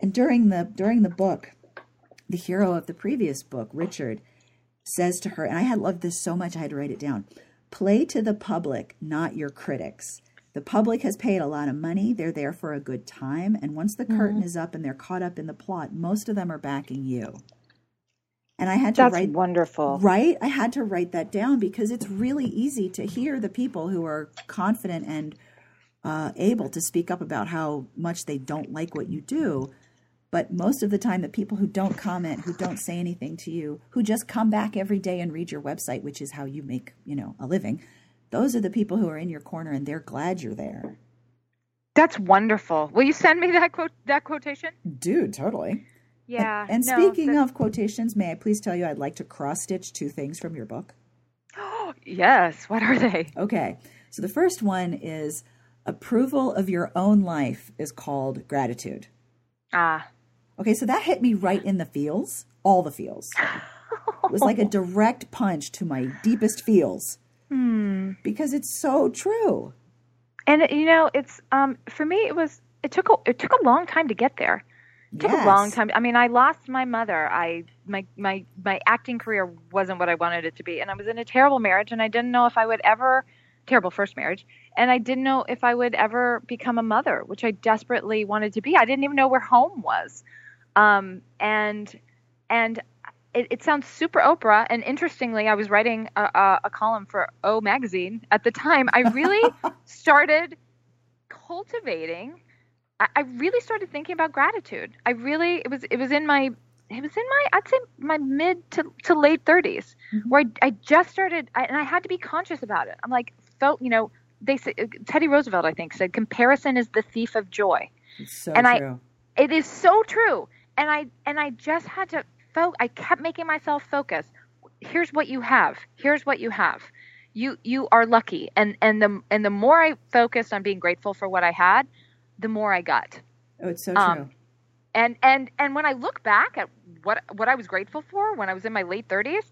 And during the during the book, the hero of the previous book, Richard, says to her, and I had loved this so much I had to write it down. Play to the public, not your critics. The public has paid a lot of money. They're there for a good time. And once the mm-hmm. curtain is up and they're caught up in the plot, most of them are backing you. And I had to
That's
write
wonderful.
Right? I had to write that down because it's really easy to hear the people who are confident and uh, able to speak up about how much they don't like what you do. But most of the time, the people who don't comment, who don't say anything to you, who just come back every day and read your website, which is how you make, you know, a living, those are the people who are in your corner and they're glad you're there.
That's wonderful. Will you send me that quote that quotation?
Dude, totally.
Yeah.
And, and
no,
speaking of quotations, may I please tell you I'd like to cross stitch two things from your book?
Oh, yes. What are they?
Okay. So the first one is approval of your own life is called gratitude.
Ah.
Okay, so that hit me right in the feels, all the feels. it was like a direct punch to my deepest feels.
Hmm.
Because it's so true.
and you know, it's um, for me. It was it took a, it took a long time to get there. It took
Yes.
a long time. I mean, I lost my mother. I my my my acting career wasn't what I wanted it to be, and I was in a terrible marriage, and I didn't know if I would ever terrible first marriage, and I didn't know if I would ever become a mother, which I desperately wanted to be. I didn't even know where home was, um, and and it, it sounds super Oprah. And interestingly, I was writing a, a, a column for O magazine at the time. I really started cultivating. I, I really started thinking about gratitude. I really it was it was in my it was in my I'd say my mid to, to late 30s
Mhm.
where I, I just started I, and I had to be conscious about it. I'm like felt you know they say Teddy Roosevelt I think said comparison is the thief of joy.
It's so
And I- it is so true. And i and i just had to fo- i kept making myself focus. Here's what you have. Here's what you have. You you are lucky. And and the and the more i focused on being grateful for what i had the more i got.
Oh, it's so
um,
true.
and and and when i look back at what what i was grateful for when i was in my late 30s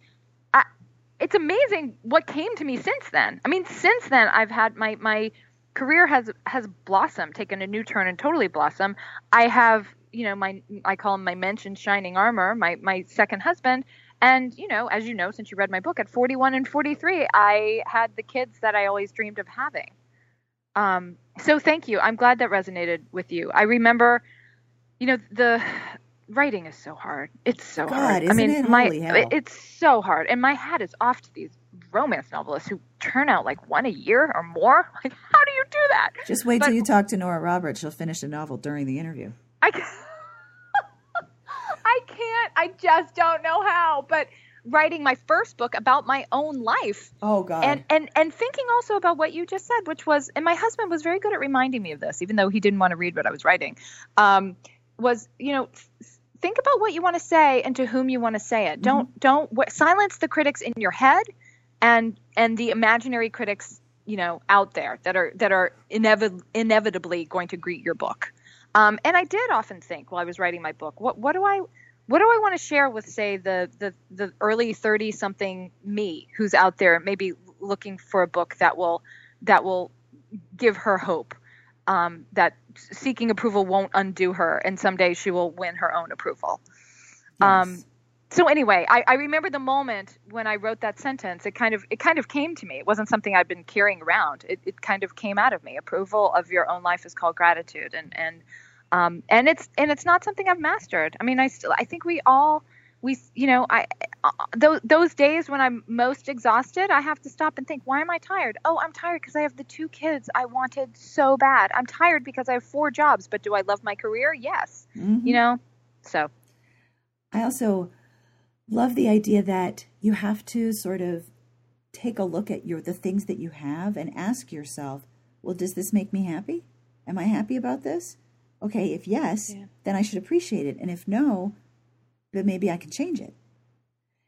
it's amazing what came to me since then. I mean since then i've had my my career has has blossomed taken a new turn and totally blossomed. I have you know my i call him my mentioned shining armor my my second husband. And you know as you know since you read my book at 41 and 43 i had the kids that i always dreamed of having um, so thank you i'm glad that resonated with you i remember you know the writing is so hard it's so
God,
hard i mean
it?
my it's so hard and my hat is off to these romance novelists who turn out like one a year or more like how do you do that
Just wait
but-
till you talk to Nora Roberts. She'll finish a novel during the interview.
I can't, I can't. I just don't know how. But writing my first book about my own life
Oh God.
and and and thinking also about what you just said, which was, and my husband was very good at reminding me of this, even though he didn't want to read what I was writing. Um, was you know. th- Think about what you want to say and to whom you want to say it. Don't don't w- silence the critics in your head, and and the imaginary critics you know out there that are that are inevit- inevitably going to greet your book. Um, and I did often think while I was writing my book, what what do I what do I want to share with say the the the early 30 something me who's out there maybe looking for a book that will that will give her hope um, that seeking approval won't undo her and someday she will win her own approval. um,
Yes.
So anyway, I, I remember the moment when I wrote that sentence. It kind of it kind of came to me. It wasn't something I'd been carrying around. It, it kind of came out of me. Approval of your own life is called gratitude, and and um, and it's and it's not something I've mastered. I mean, I still I think we all we you know I uh, those those days when I'm most exhausted, I have to stop and think, why am I tired? Oh, I'm tired because I have the two kids I wanted so bad. I'm tired because I have four jobs, but do I love my career? Yes.
Mhm.
You know, so
I also love the idea that you have to sort of take a look at your the things that you have and ask yourself, well, does this make me happy? Am I happy about this? Okay, if yes,
Yeah.
then I should appreciate it. And if no, then maybe I can change it.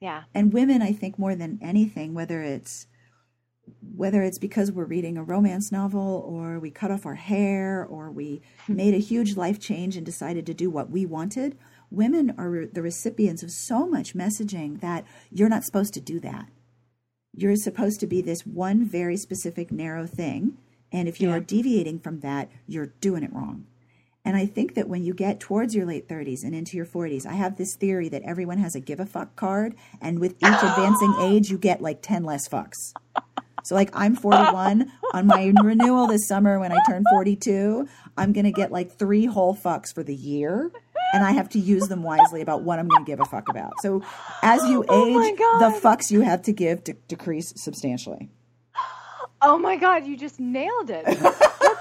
yeah.
And women, I think more than anything, whether it's whether it's because we're reading a romance novel or we cut off our hair or we hmm. made a huge life change and decided to do what we wanted, women are re- the recipients of so much messaging that you're not supposed to do that. You're supposed to be this one very specific narrow thing, and if you
Yeah.
are deviating from that, you're doing it wrong. And I think that when you get towards your late 30s and into your 40s, I have this theory that everyone has a give a fuck card, and with each advancing age, you get like 10 less fucks. So, like, I'm 41. On my renewal this summer, when I turn 42, I'm going to get like three whole fucks for the year, and I have to use them wisely about what I'm going to give a fuck about. So, as you
Oh
age,
God.
the fucks you have to give de- decrease substantially.
Oh my god, you just nailed it.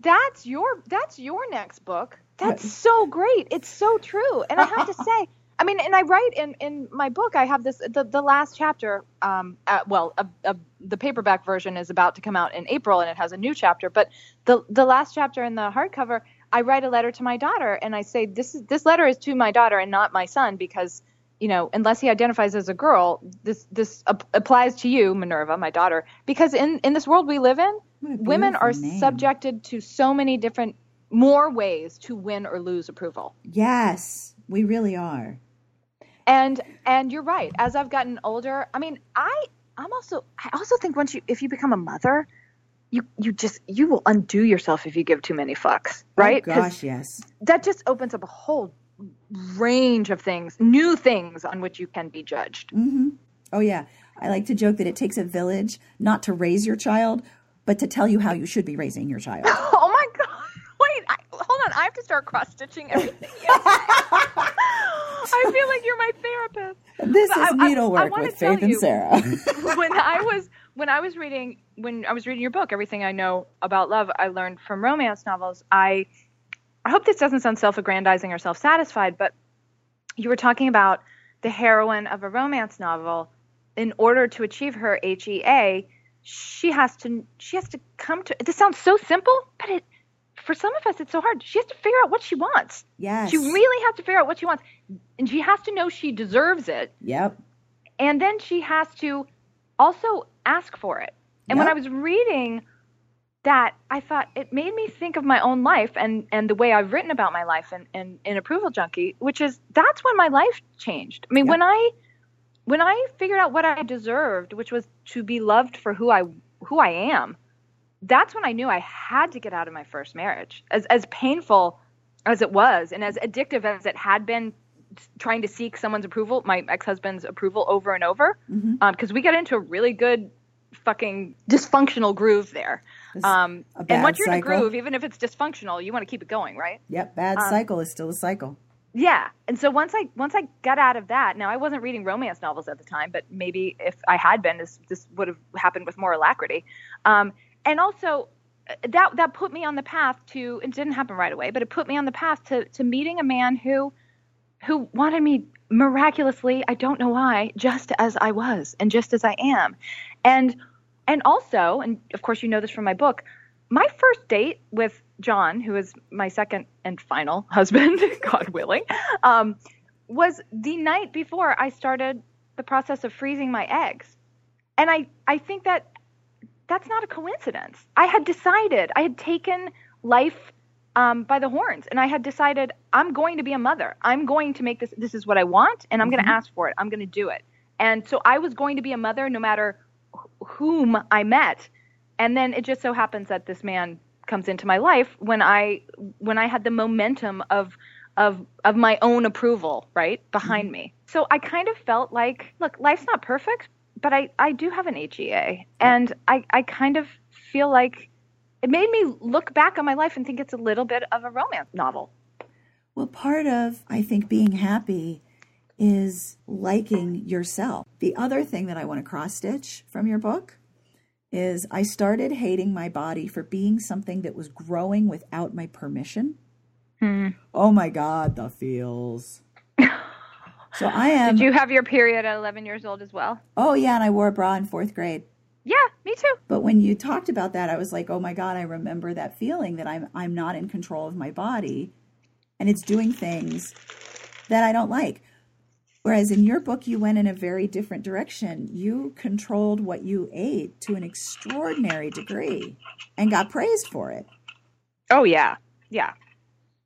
That's your that's your next book. That's so great. It's so true. And I have to say, I mean, and I write in in my book. I have this the the last chapter. Um, uh, well, uh, uh, the paperback version is about to come out in April, and it has a new chapter. But the the last chapter in the hardcover, I write a letter to my daughter, and I say this is this letter is to my daughter and not my son because you know, unless he identifies as a girl, this this ap- applies to you, Minerva, my daughter, because in in this world we live in, women are
name.
subjected to so many different more ways to win or lose approval.
Yes, we really are.
And and you're right. As I've gotten older, I mean, I I'm also I also think once you if you become a mother, you you just you will undo yourself if you give too many fucks, oh right?
Oh, gosh, yes.
That just opens up a whole range of things, new things on which you can be judged.
Mm-hmm. Oh yeah, I like to joke that it takes a village not to raise your child, but to tell you how you should be raising your child.
oh my god! Wait, I, hold on. I have to start cross stitching everything. I feel like you're my therapist.
This but is needlework with Faith and Sarah.
when I was when I was reading when I was reading your book, everything I know about love I learned from romance novels. I I hope this doesn't sound self-aggrandizing or self-satisfied, but you were talking about the heroine of a romance novel in order to achieve her HEA, she has to she has to come to this sounds so simple, but it for some of us it's so hard. She has to figure out what she wants.
Yes.
She really has to figure out what she wants. And she has to know she deserves it.
Yep.
And then she has to also ask for it. And yep. when I was reading that, I thought it made me think of my own life and, and the way I've written about my life in, in, in Approval Junkie, which is that's when my life changed. I mean, yep. when I when I figured out what I deserved, which was to be loved for who I who I am, that's when I knew I had to get out of my first marriage. As as painful as it was and as addictive as it had been trying to seek someone's approval, my ex-husband's approval over and over, because mm-hmm. um, we got into a really good fucking dysfunctional groove there. Um, and once you're cycle. in a groove, even if it's dysfunctional, you want to keep it going, right?
Yep, bad um, cycle is still a cycle.
Yeah, and so once I once I got out of that, now I wasn't reading romance novels at the time, but maybe if I had been, this this would have happened with more alacrity. Um, and also, uh, that that put me on the path to. It didn't happen right away, but it put me on the path to to meeting a man who who wanted me miraculously. I don't know why, just as I was and just as I am, and and also, and of course you know this from my book, my first date with John, who is my second and final husband, God willing, um, was the night before I started the process of freezing my eggs. And I, I think that that's not a coincidence. I had decided, I had taken life um, by the horns, and I had decided I'm going to be a mother. I'm going to make this, this is what I want, and I'm mm-hmm. going to ask for it. I'm going to do it. And so I was going to be a mother no matter whom I met. And then it just so happens that this man comes into my life when I when I had the momentum of of of my own approval right behind mm-hmm. me. So I kind of felt like, look, life's not perfect, but I I do have an HEA, and I I kind of feel like it made me look back on my life and think it's a little bit of a romance novel.
Well, part of I think being happy is liking yourself. The other thing that I want to cross stitch from your book is I started hating my body for being something that was growing without my permission. Hmm. Oh my God, the feels. so I am.
Did you have your period at 11 years old as well?
Oh, yeah, and I wore a bra in fourth grade.
Yeah, me too.
But when you talked about that, I was like, "Oh my god, I remember that feeling that I'm I'm not in control of my body and it's doing things that I don't like." Whereas in your book, you went in a very different direction. You controlled what you ate to an extraordinary degree and got praised for it.
Oh, yeah. Yeah.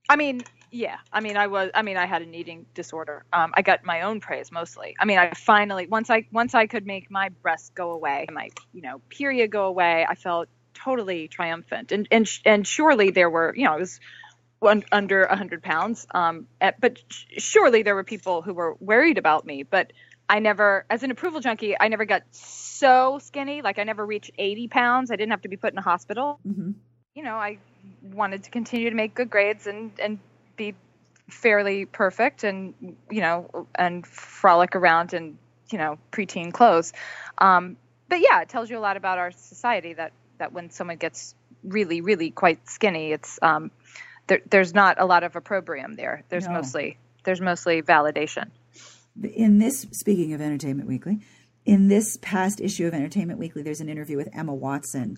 I mean, yeah. I mean, I was, I mean, I had an eating disorder. Um, I got my own praise mostly. I mean, I finally, once I, once I could make my breasts go away, my, you know, period go away, I felt totally triumphant. And, and, and surely there were, you know, it was, under 100 pounds. Um, at, but sh- surely there were people who were worried about me. But I never, as an approval junkie, I never got so skinny. Like I never reached 80 pounds. I didn't have to be put in a hospital. Mm-hmm. You know, I wanted to continue to make good grades and and be fairly perfect and you know and frolic around in you know preteen clothes. Um, but yeah, it tells you a lot about our society that that when someone gets really really quite skinny, it's um, there, there's not a lot of opprobrium there. There's no. mostly there's mostly validation.
In this, speaking of Entertainment Weekly, in this past issue of Entertainment Weekly, there's an interview with Emma Watson,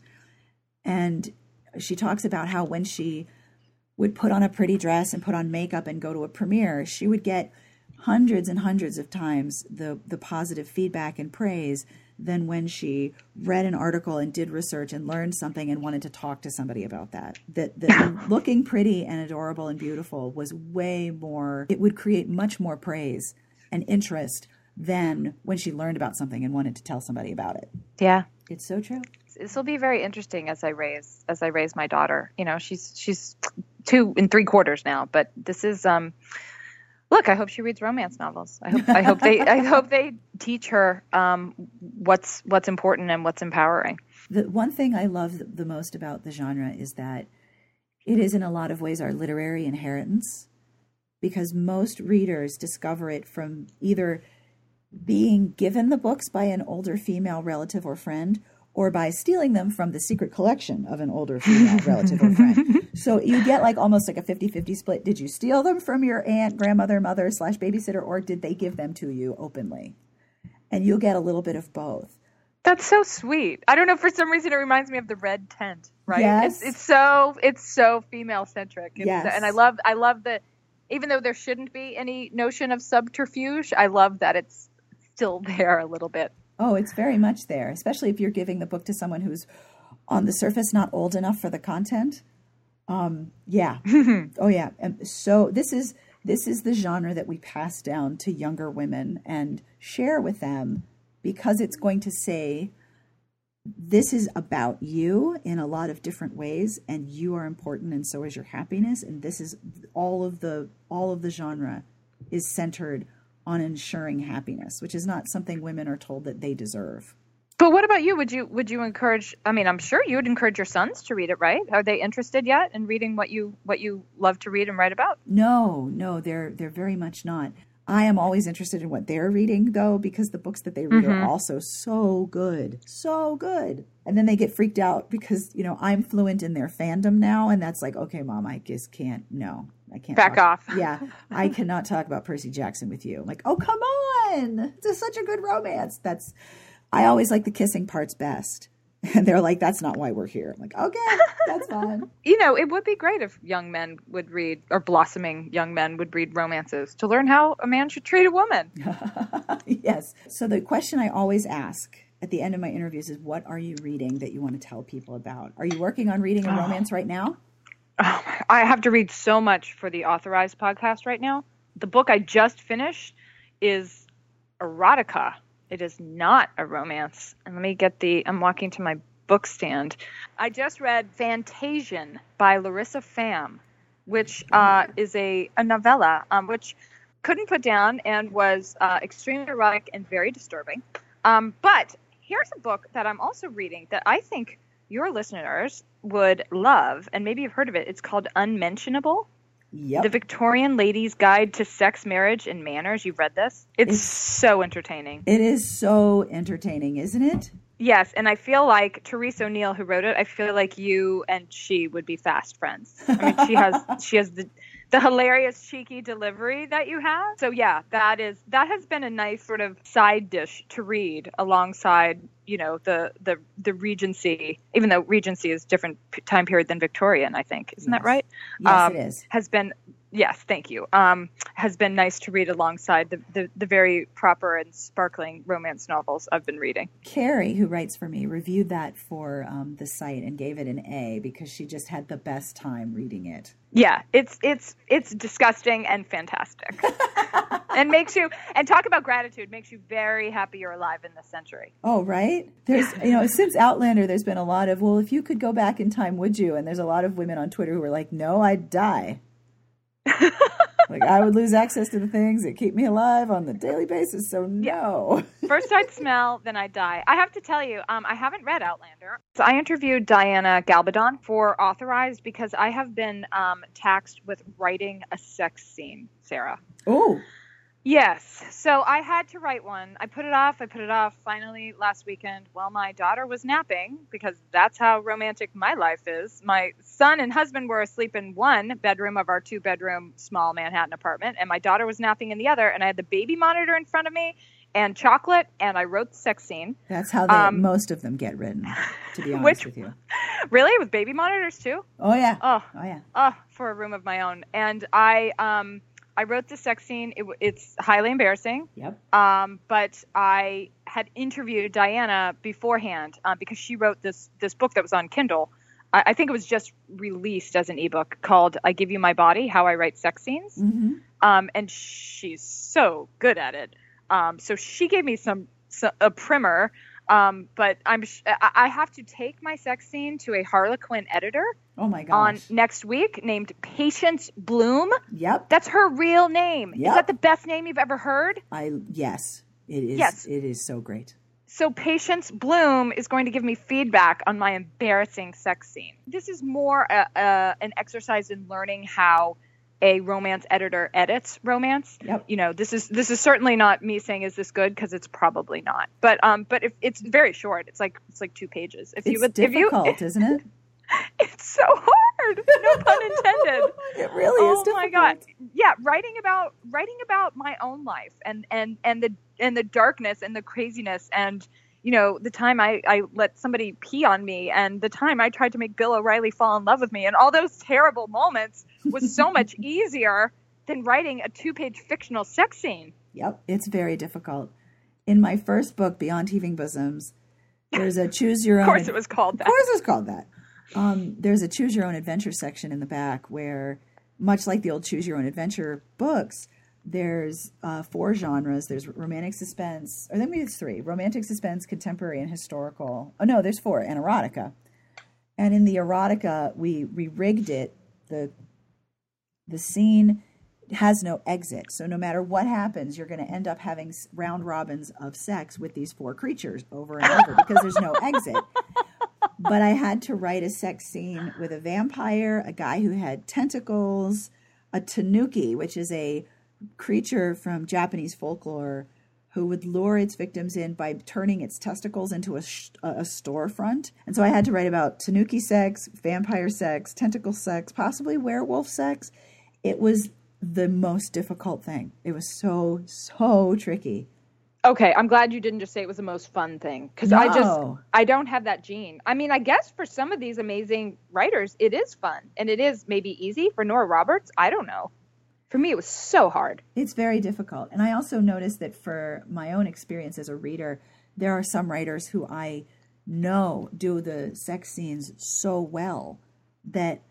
and she talks about how when she would put on a pretty dress and put on makeup and go to a premiere, she would get hundreds and hundreds of times the the positive feedback and praise than when she read an article and did research and learned something and wanted to talk to somebody about that. That, that looking pretty and adorable and beautiful was way more, it would create much more praise and interest than when she learned about something and wanted to tell somebody about it.
Yeah.
It's so true.
this will be very interesting as I raise as I raise my daughter. You know, she's she's two and three quarters now, but this is um. Look, I hope she reads romance novels. I hope I hope they I hope they teach her um, what's what's important and what's empowering.
The one thing I love the most about the genre is that it is in a lot of ways our literary inheritance because most readers discover it from either being given the books by an older female relative or friend or by stealing them from the secret collection of an older female relative or friend. So you get like almost like a 50 50 split. Did you steal them from your aunt, grandmother, mother, slash babysitter, or did they give them to you openly? And you'll get a little bit of both.
That's so sweet. I don't know for some reason it reminds me of the red tent, right?
Yes.
It's, it's so it's so female centric.
Yes.
And I love I love that even though there shouldn't be any notion of subterfuge, I love that it's still there a little bit.
Oh, it's very much there, especially if you're giving the book to someone who's on the surface not old enough for the content. Um, yeah. oh yeah. And so this is this is the genre that we pass down to younger women and share with them because it's going to say this is about you in a lot of different ways and you are important and so is your happiness and this is all of the all of the genre is centered on ensuring happiness which is not something women are told that they deserve
but what about you would you would you encourage i mean i'm sure you would encourage your sons to read it right are they interested yet in reading what you what you love to read and write about
no no they're they're very much not I am always interested in what they're reading, though, because the books that they read mm-hmm. are also so good, so good. And then they get freaked out because, you know, I'm fluent in their fandom now. And that's like, okay, mom, I just can't, no, I can't.
Back
talk.
off.
yeah. I cannot talk about Percy Jackson with you. I'm like, oh, come on. It's such a good romance. That's, I always like the kissing parts best. And they're like, that's not why we're here. I'm like, okay, that's fine.
you know, it would be great if young men would read, or blossoming young men would read romances to learn how a man should treat a woman.
yes. So the question I always ask at the end of my interviews is, what are you reading that you want to tell people about? Are you working on reading a oh. romance right now?
Oh, I have to read so much for the authorized podcast right now. The book I just finished is erotica it is not a romance. And let me get the, I'm walking to my book stand. I just read Fantasian by Larissa Pham, which uh, is a, a novella, um, which couldn't put down and was uh, extremely erotic and very disturbing. Um, but here's a book that I'm also reading that I think your listeners would love, and maybe you've heard of it. It's called Unmentionable
Yep.
The Victorian Lady's Guide to Sex, Marriage, and Manners. You've read this? It's, it's so entertaining.
It is so entertaining, isn't it?
Yes, and I feel like Therese O'Neill, who wrote it, I feel like you and she would be fast friends. I mean, she has she has the the hilarious cheeky delivery that you have. So yeah, that is that has been a nice sort of side dish to read alongside, you know, the the the Regency, even though Regency is different time period than Victorian, I think. Isn't
yes.
that right?
Yes, um, it is.
Has been yes, thank you. Um, has been nice to read alongside the, the, the, very proper and sparkling romance novels I've been reading.
Carrie, who writes for me, reviewed that for um, the site and gave it an A because she just had the best time reading it.
Yeah, it's it's it's disgusting and fantastic, and makes you and talk about gratitude makes you very happy you're alive in this century.
Oh, right. There's you know since Outlander, there's been a lot of well, if you could go back in time, would you? And there's a lot of women on Twitter who are like, no, I'd die. Like I would lose access to the things that keep me alive on the daily basis. So no.
First I'd smell, then I'd die. I have to tell you, um, I haven't read Outlander. So I interviewed Diana Gabaldon for Authorized because I have been um, taxed with writing a sex scene, Sarah.
Oh.
Yes. So I had to write one. I put it off. I put it off. Finally, last weekend, while my daughter was napping, because that's how romantic my life is. My son and husband were asleep in one bedroom of our two bedroom small Manhattan apartment, and my daughter was napping in the other. And I had the baby monitor in front of me and chocolate, and I wrote the sex scene.
That's how they, um, most of them get written, to be honest
which,
with you.
Really? With baby monitors, too?
Oh, yeah.
Oh,
oh yeah.
Oh, for a room of my own. And I, um, I wrote the sex scene. It, it's highly embarrassing.
Yep.
Um, but I had interviewed Diana beforehand uh, because she wrote this this book that was on Kindle. I, I, think it was just released as an ebook called "I Give You My Body: How I Write Sex Scenes."
Mm-hmm.
Um, and she's so good at it. Um, so she gave me some, some a primer Um, but I'm sh- I I have to take my sex scene to a Harlequin editor
Oh my gosh.
on next week named Patience Bloom.
Yep.
That's her real name.
Yep.
Is that the best name you've ever heard?
I yes. It is
Yes.
it is so great.
So Patience Bloom is going to give me feedback on my embarrassing sex scene. This is more a, a, an exercise in learning how a romance editor edits romance.
Yep.
You know, this is this is certainly not me saying is this good because it's probably not. But um, but if it's very short, it's like it's like two pages. If you
It's
would, if you,
difficult, isn't it?
it's so hard. No pun intended.
It really is
oh my god yeah writing about writing about my own life and and and the and the darkness and the craziness and you know the time i i let somebody pee on me and the time i tried to make bill o'reilly fall in love with me and all those terrible moments was so much easier than writing a two page fictional sex scene
Yep, it's very difficult. In my first book, Beyond Heaving Bosoms, there's a choose your own.
of course it was called
Of
that
course, it's called that. Um, there's a choose your own adventure section in the back where, much like the old choose your own adventure books, there's uh, four genres. There's romantic suspense, or then maybe it's three: romantic suspense, contemporary, and historical. Oh no, there's four, and erotica. And in the erotica, we we rigged it. the The scene has no exit, so no matter what happens, you're going to end up having round robins of sex with these four creatures over and over because there's no exit but I had to write a sex scene with a vampire, a guy who had tentacles, a tanuki, which is a creature from Japanese folklore who would lure its victims in by turning its testicles into a, sh- a storefront. And so I had to write about tanuki sex, vampire sex, tentacle sex, possibly werewolf sex. It was the most difficult thing. It was so, so tricky.
Okay i'm glad you didn't just say it was the most fun thing because i just i don't have that gene. I mean i guess for some of these amazing writers it is fun and it is maybe easy. For nora roberts i don't know. For me it was so hard.
It's very difficult. And I also noticed that for my own experience as a reader, there are some writers who I know do the sex scenes so well that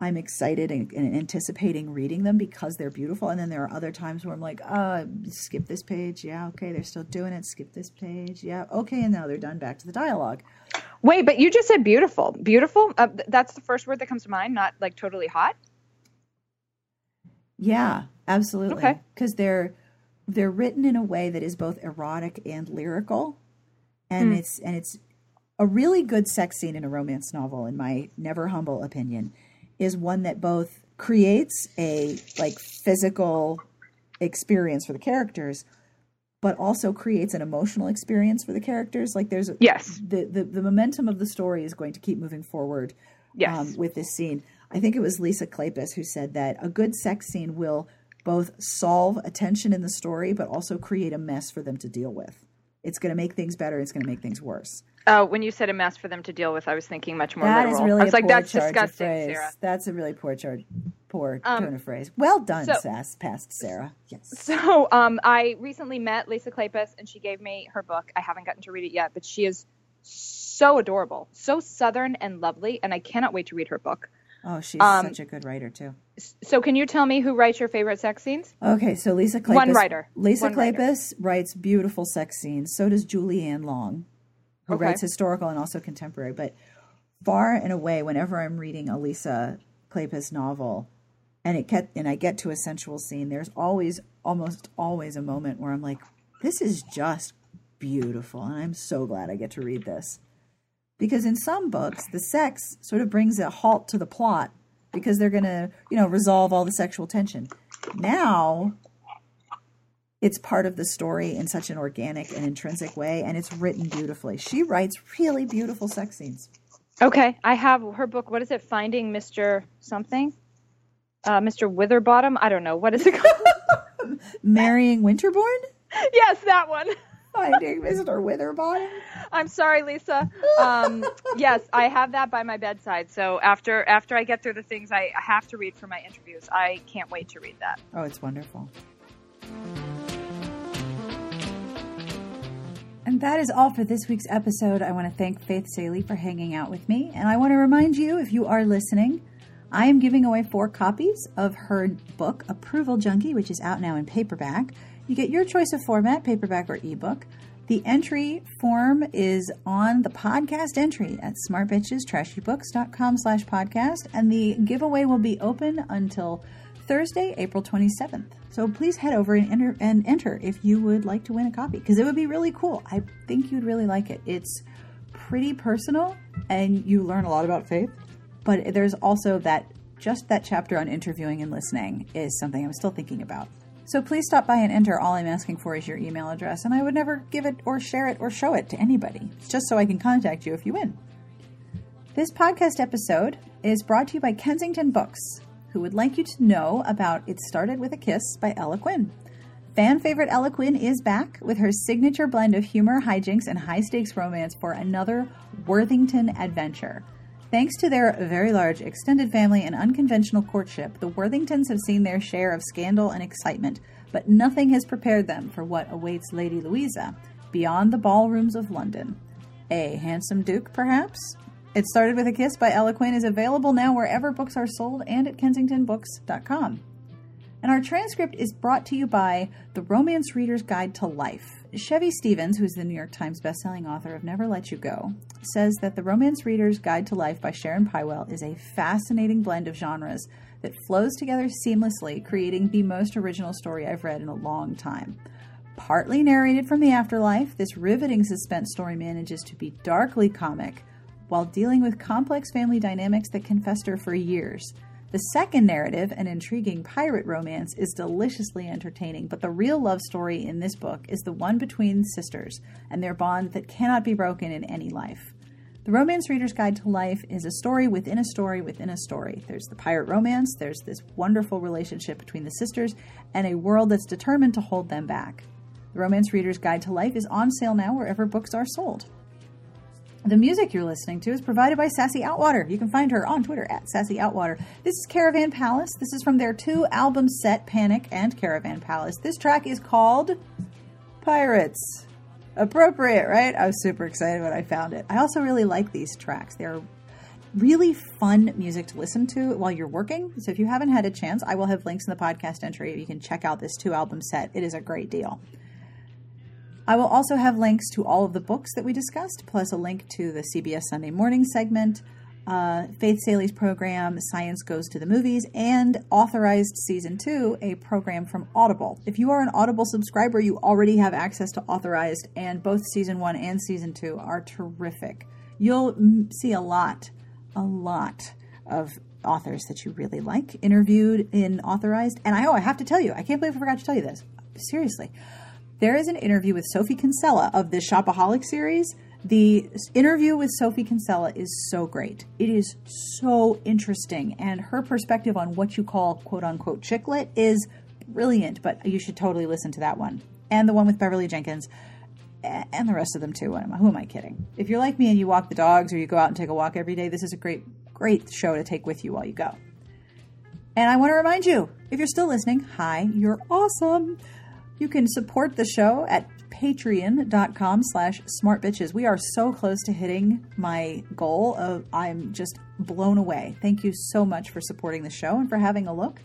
I'm excited and, and anticipating reading them because they're beautiful. And then there are other times where I'm like, uh, skip this page. Yeah, okay, they're still doing it. Skip this page. Yeah, okay, and now they're done. Back to the dialogue.
wait but you just said beautiful beautiful uh, that's the first word that comes to mind not like totally hot
Yeah, absolutely.
Okay.
Because they're they're written in a way that is both erotic and lyrical, and it's and it's a really good sex scene in a romance novel, in my never humble opinion, is one that both creates a like physical experience for the characters, but also creates an emotional experience for the characters. Like there's
Yes.
the, the the momentum of the story is going to keep moving forward
Yes.
um, with this scene. I think it was Lisa Kleypas who said that a good sex scene will both solve a tension in the story, but also create a mess for them to deal with. It's going to make things better. It's going to make things worse.
Oh, when you said a mess for them to deal with, I was thinking much more
That
literal.
is really
I was
a
like,
poor
that's
of
disgusting,
phrase.
Sarah.
That's a really poor charge, poor
Um,
turn of phrase. Well done,
so-
Sass, past Sarah. Yes.
So, um, I recently met Lisa Kleypas, and she gave me her book. I haven't gotten to read it yet, but she is so adorable, so southern and lovely, and I cannot wait to read her book.
Oh, she's
um,
such a good writer too.
So, can you tell me who writes your favorite sex scenes?
Okay, so Lisa Kleypas.
One writer.
Lisa
One writer.
Kleypas writes beautiful sex scenes. So does Julie Anne Long, who
Okay.
writes historical and also contemporary. But far and away, whenever I'm reading a Lisa Kleypas novel, and it get and I get to a sensual scene, there's always, almost always, a moment where I'm like, "This is just beautiful," and I'm so glad I get to read this. Because in some books, the sex sort of brings a halt to the plot because they're going to, you know, resolve all the sexual tension. Now, it's part of the story in such an organic and intrinsic way, and it's written beautifully. She writes really beautiful sex scenes.
Okay, I have her book. What is it? Finding Mr. Something? Uh, Mr. Witherbottom? I don't know. What is it called?
Marrying Winterborne?
yes, that one.
Finding Mr. Witherbottom?
I'm sorry, Lisa. Um, yes, I have that by my bedside. So after after I get through the things I have to read for my interviews, I can't wait to read that.
Oh, it's wonderful. That is all for this week's episode. I want to thank Faith Salie for hanging out with me. And I want to remind you, if you are listening, I am giving away four copies of her book, Approval Junkie, which is out now in paperback. You get your choice of format, paperback or ebook. The entry form is on the podcast entry at smartbitchestrashybooks.com slash podcast, and the giveaway will be open until Thursday, April 27th. So please head over and enter, and enter if you would like to win a copy, because it would be really cool. I think you'd really like it. It's pretty personal, and you learn a lot about faith, but there's also that just that chapter on interviewing and listening is something I'm still thinking about. So please stop by and enter. All I'm asking for is your email address, and I would never give it or share it or show it to anybody. Just so I can contact you if you win. This podcast episode is brought to you by Kensington Books, who would like you to know about It Started with a Kiss by Ella Quinn. Fan favorite Ella Quinn is back with her signature blend of humor, hijinks, and high stakes romance for another Worthington adventure. Thanks to their very large extended family and unconventional courtship, the Worthingtons have seen their share of scandal and excitement, but nothing has prepared them for what awaits Lady Louisa beyond the ballrooms of London. A handsome duke, perhaps? It Started with a Kiss by Ella Quinn is available now wherever books are sold and at kensingtonbooks.com. And our transcript is brought to you by The Romance Reader's Guide to Life. Chevy Stevens, who's the New York Times bestselling author of Never Let You Go, says that The Romance Reader's Guide to Life by Sharon Pywell is a fascinating blend of genres that flows together seamlessly, creating the most original story I've read in a long time. Partly narrated from the afterlife, this riveting suspense story manages to be darkly comic while dealing with complex family dynamics that can fester for years. The second narrative, an intriguing pirate romance, is deliciously entertaining, but the real love story in this book is the one between sisters and their bond that cannot be broken in any life. The Romance Reader's Guide to Life is a story within a story within a story. There's the pirate romance, there's this wonderful relationship between the sisters, and a world that's determined to hold them back. The Romance Reader's Guide to Life is on sale now wherever books are sold. The music you're listening to is provided by Sassy Outwater. You can find her on Twitter at Sassy Outwater. This is Caravan Palace. This is from their two album set, Panic and Caravan Palace. This track is called Pirates. Appropriate, right? I was super excited when I found it. I also really like these tracks. They're really fun music to listen to while you're working. So if you haven't had a chance, I will have links in the podcast entry. You can check out this two album set. It is a great deal. I will also have links to all of the books that we discussed, plus a link to the CBS Sunday Morning segment, uh, Faith Salie program, Science Goes to the Movies, and Authorized Season 2, a program from Audible. If you are an Audible subscriber, you already have access to Authorized, and both Season 1 and Season 2 are terrific. You'll see a lot, a lot of authors that you really like interviewed in Authorized. And I, oh, I have to tell you, I can't believe I forgot to tell you this. Seriously there is an interview with Sophie Kinsella of the Shopaholic series. The interview with Sophie Kinsella is so great. It is so interesting, and her perspective on what you call quote unquote chick lit is brilliant, but you should totally listen to that one. And the one with Beverly Jenkins, and the rest of them too. Who am I kidding? If you're like me and you walk the dogs or you go out and take a walk every day, this is a great, great show to take with you while you go. And I want to remind you if you're still listening, hi, you're awesome. You can support the show at patreon.com slash smartbitches. We are so close to hitting my goal of I'm just blown away. Thank you so much for supporting the show and for having a look.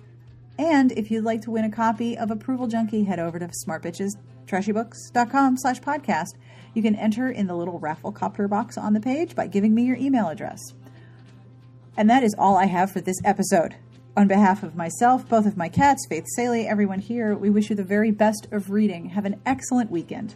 And if you'd like to win a copy of Approval Junkie, head over to smartbitchestrashybooks.com slash podcast. You can enter in the little Rafflecopter box on the page by giving me your email address. And that is all I have for this episode. On behalf of myself, both of my cats, Faith Salie, everyone here, we wish you the very best of reading. Have an excellent weekend.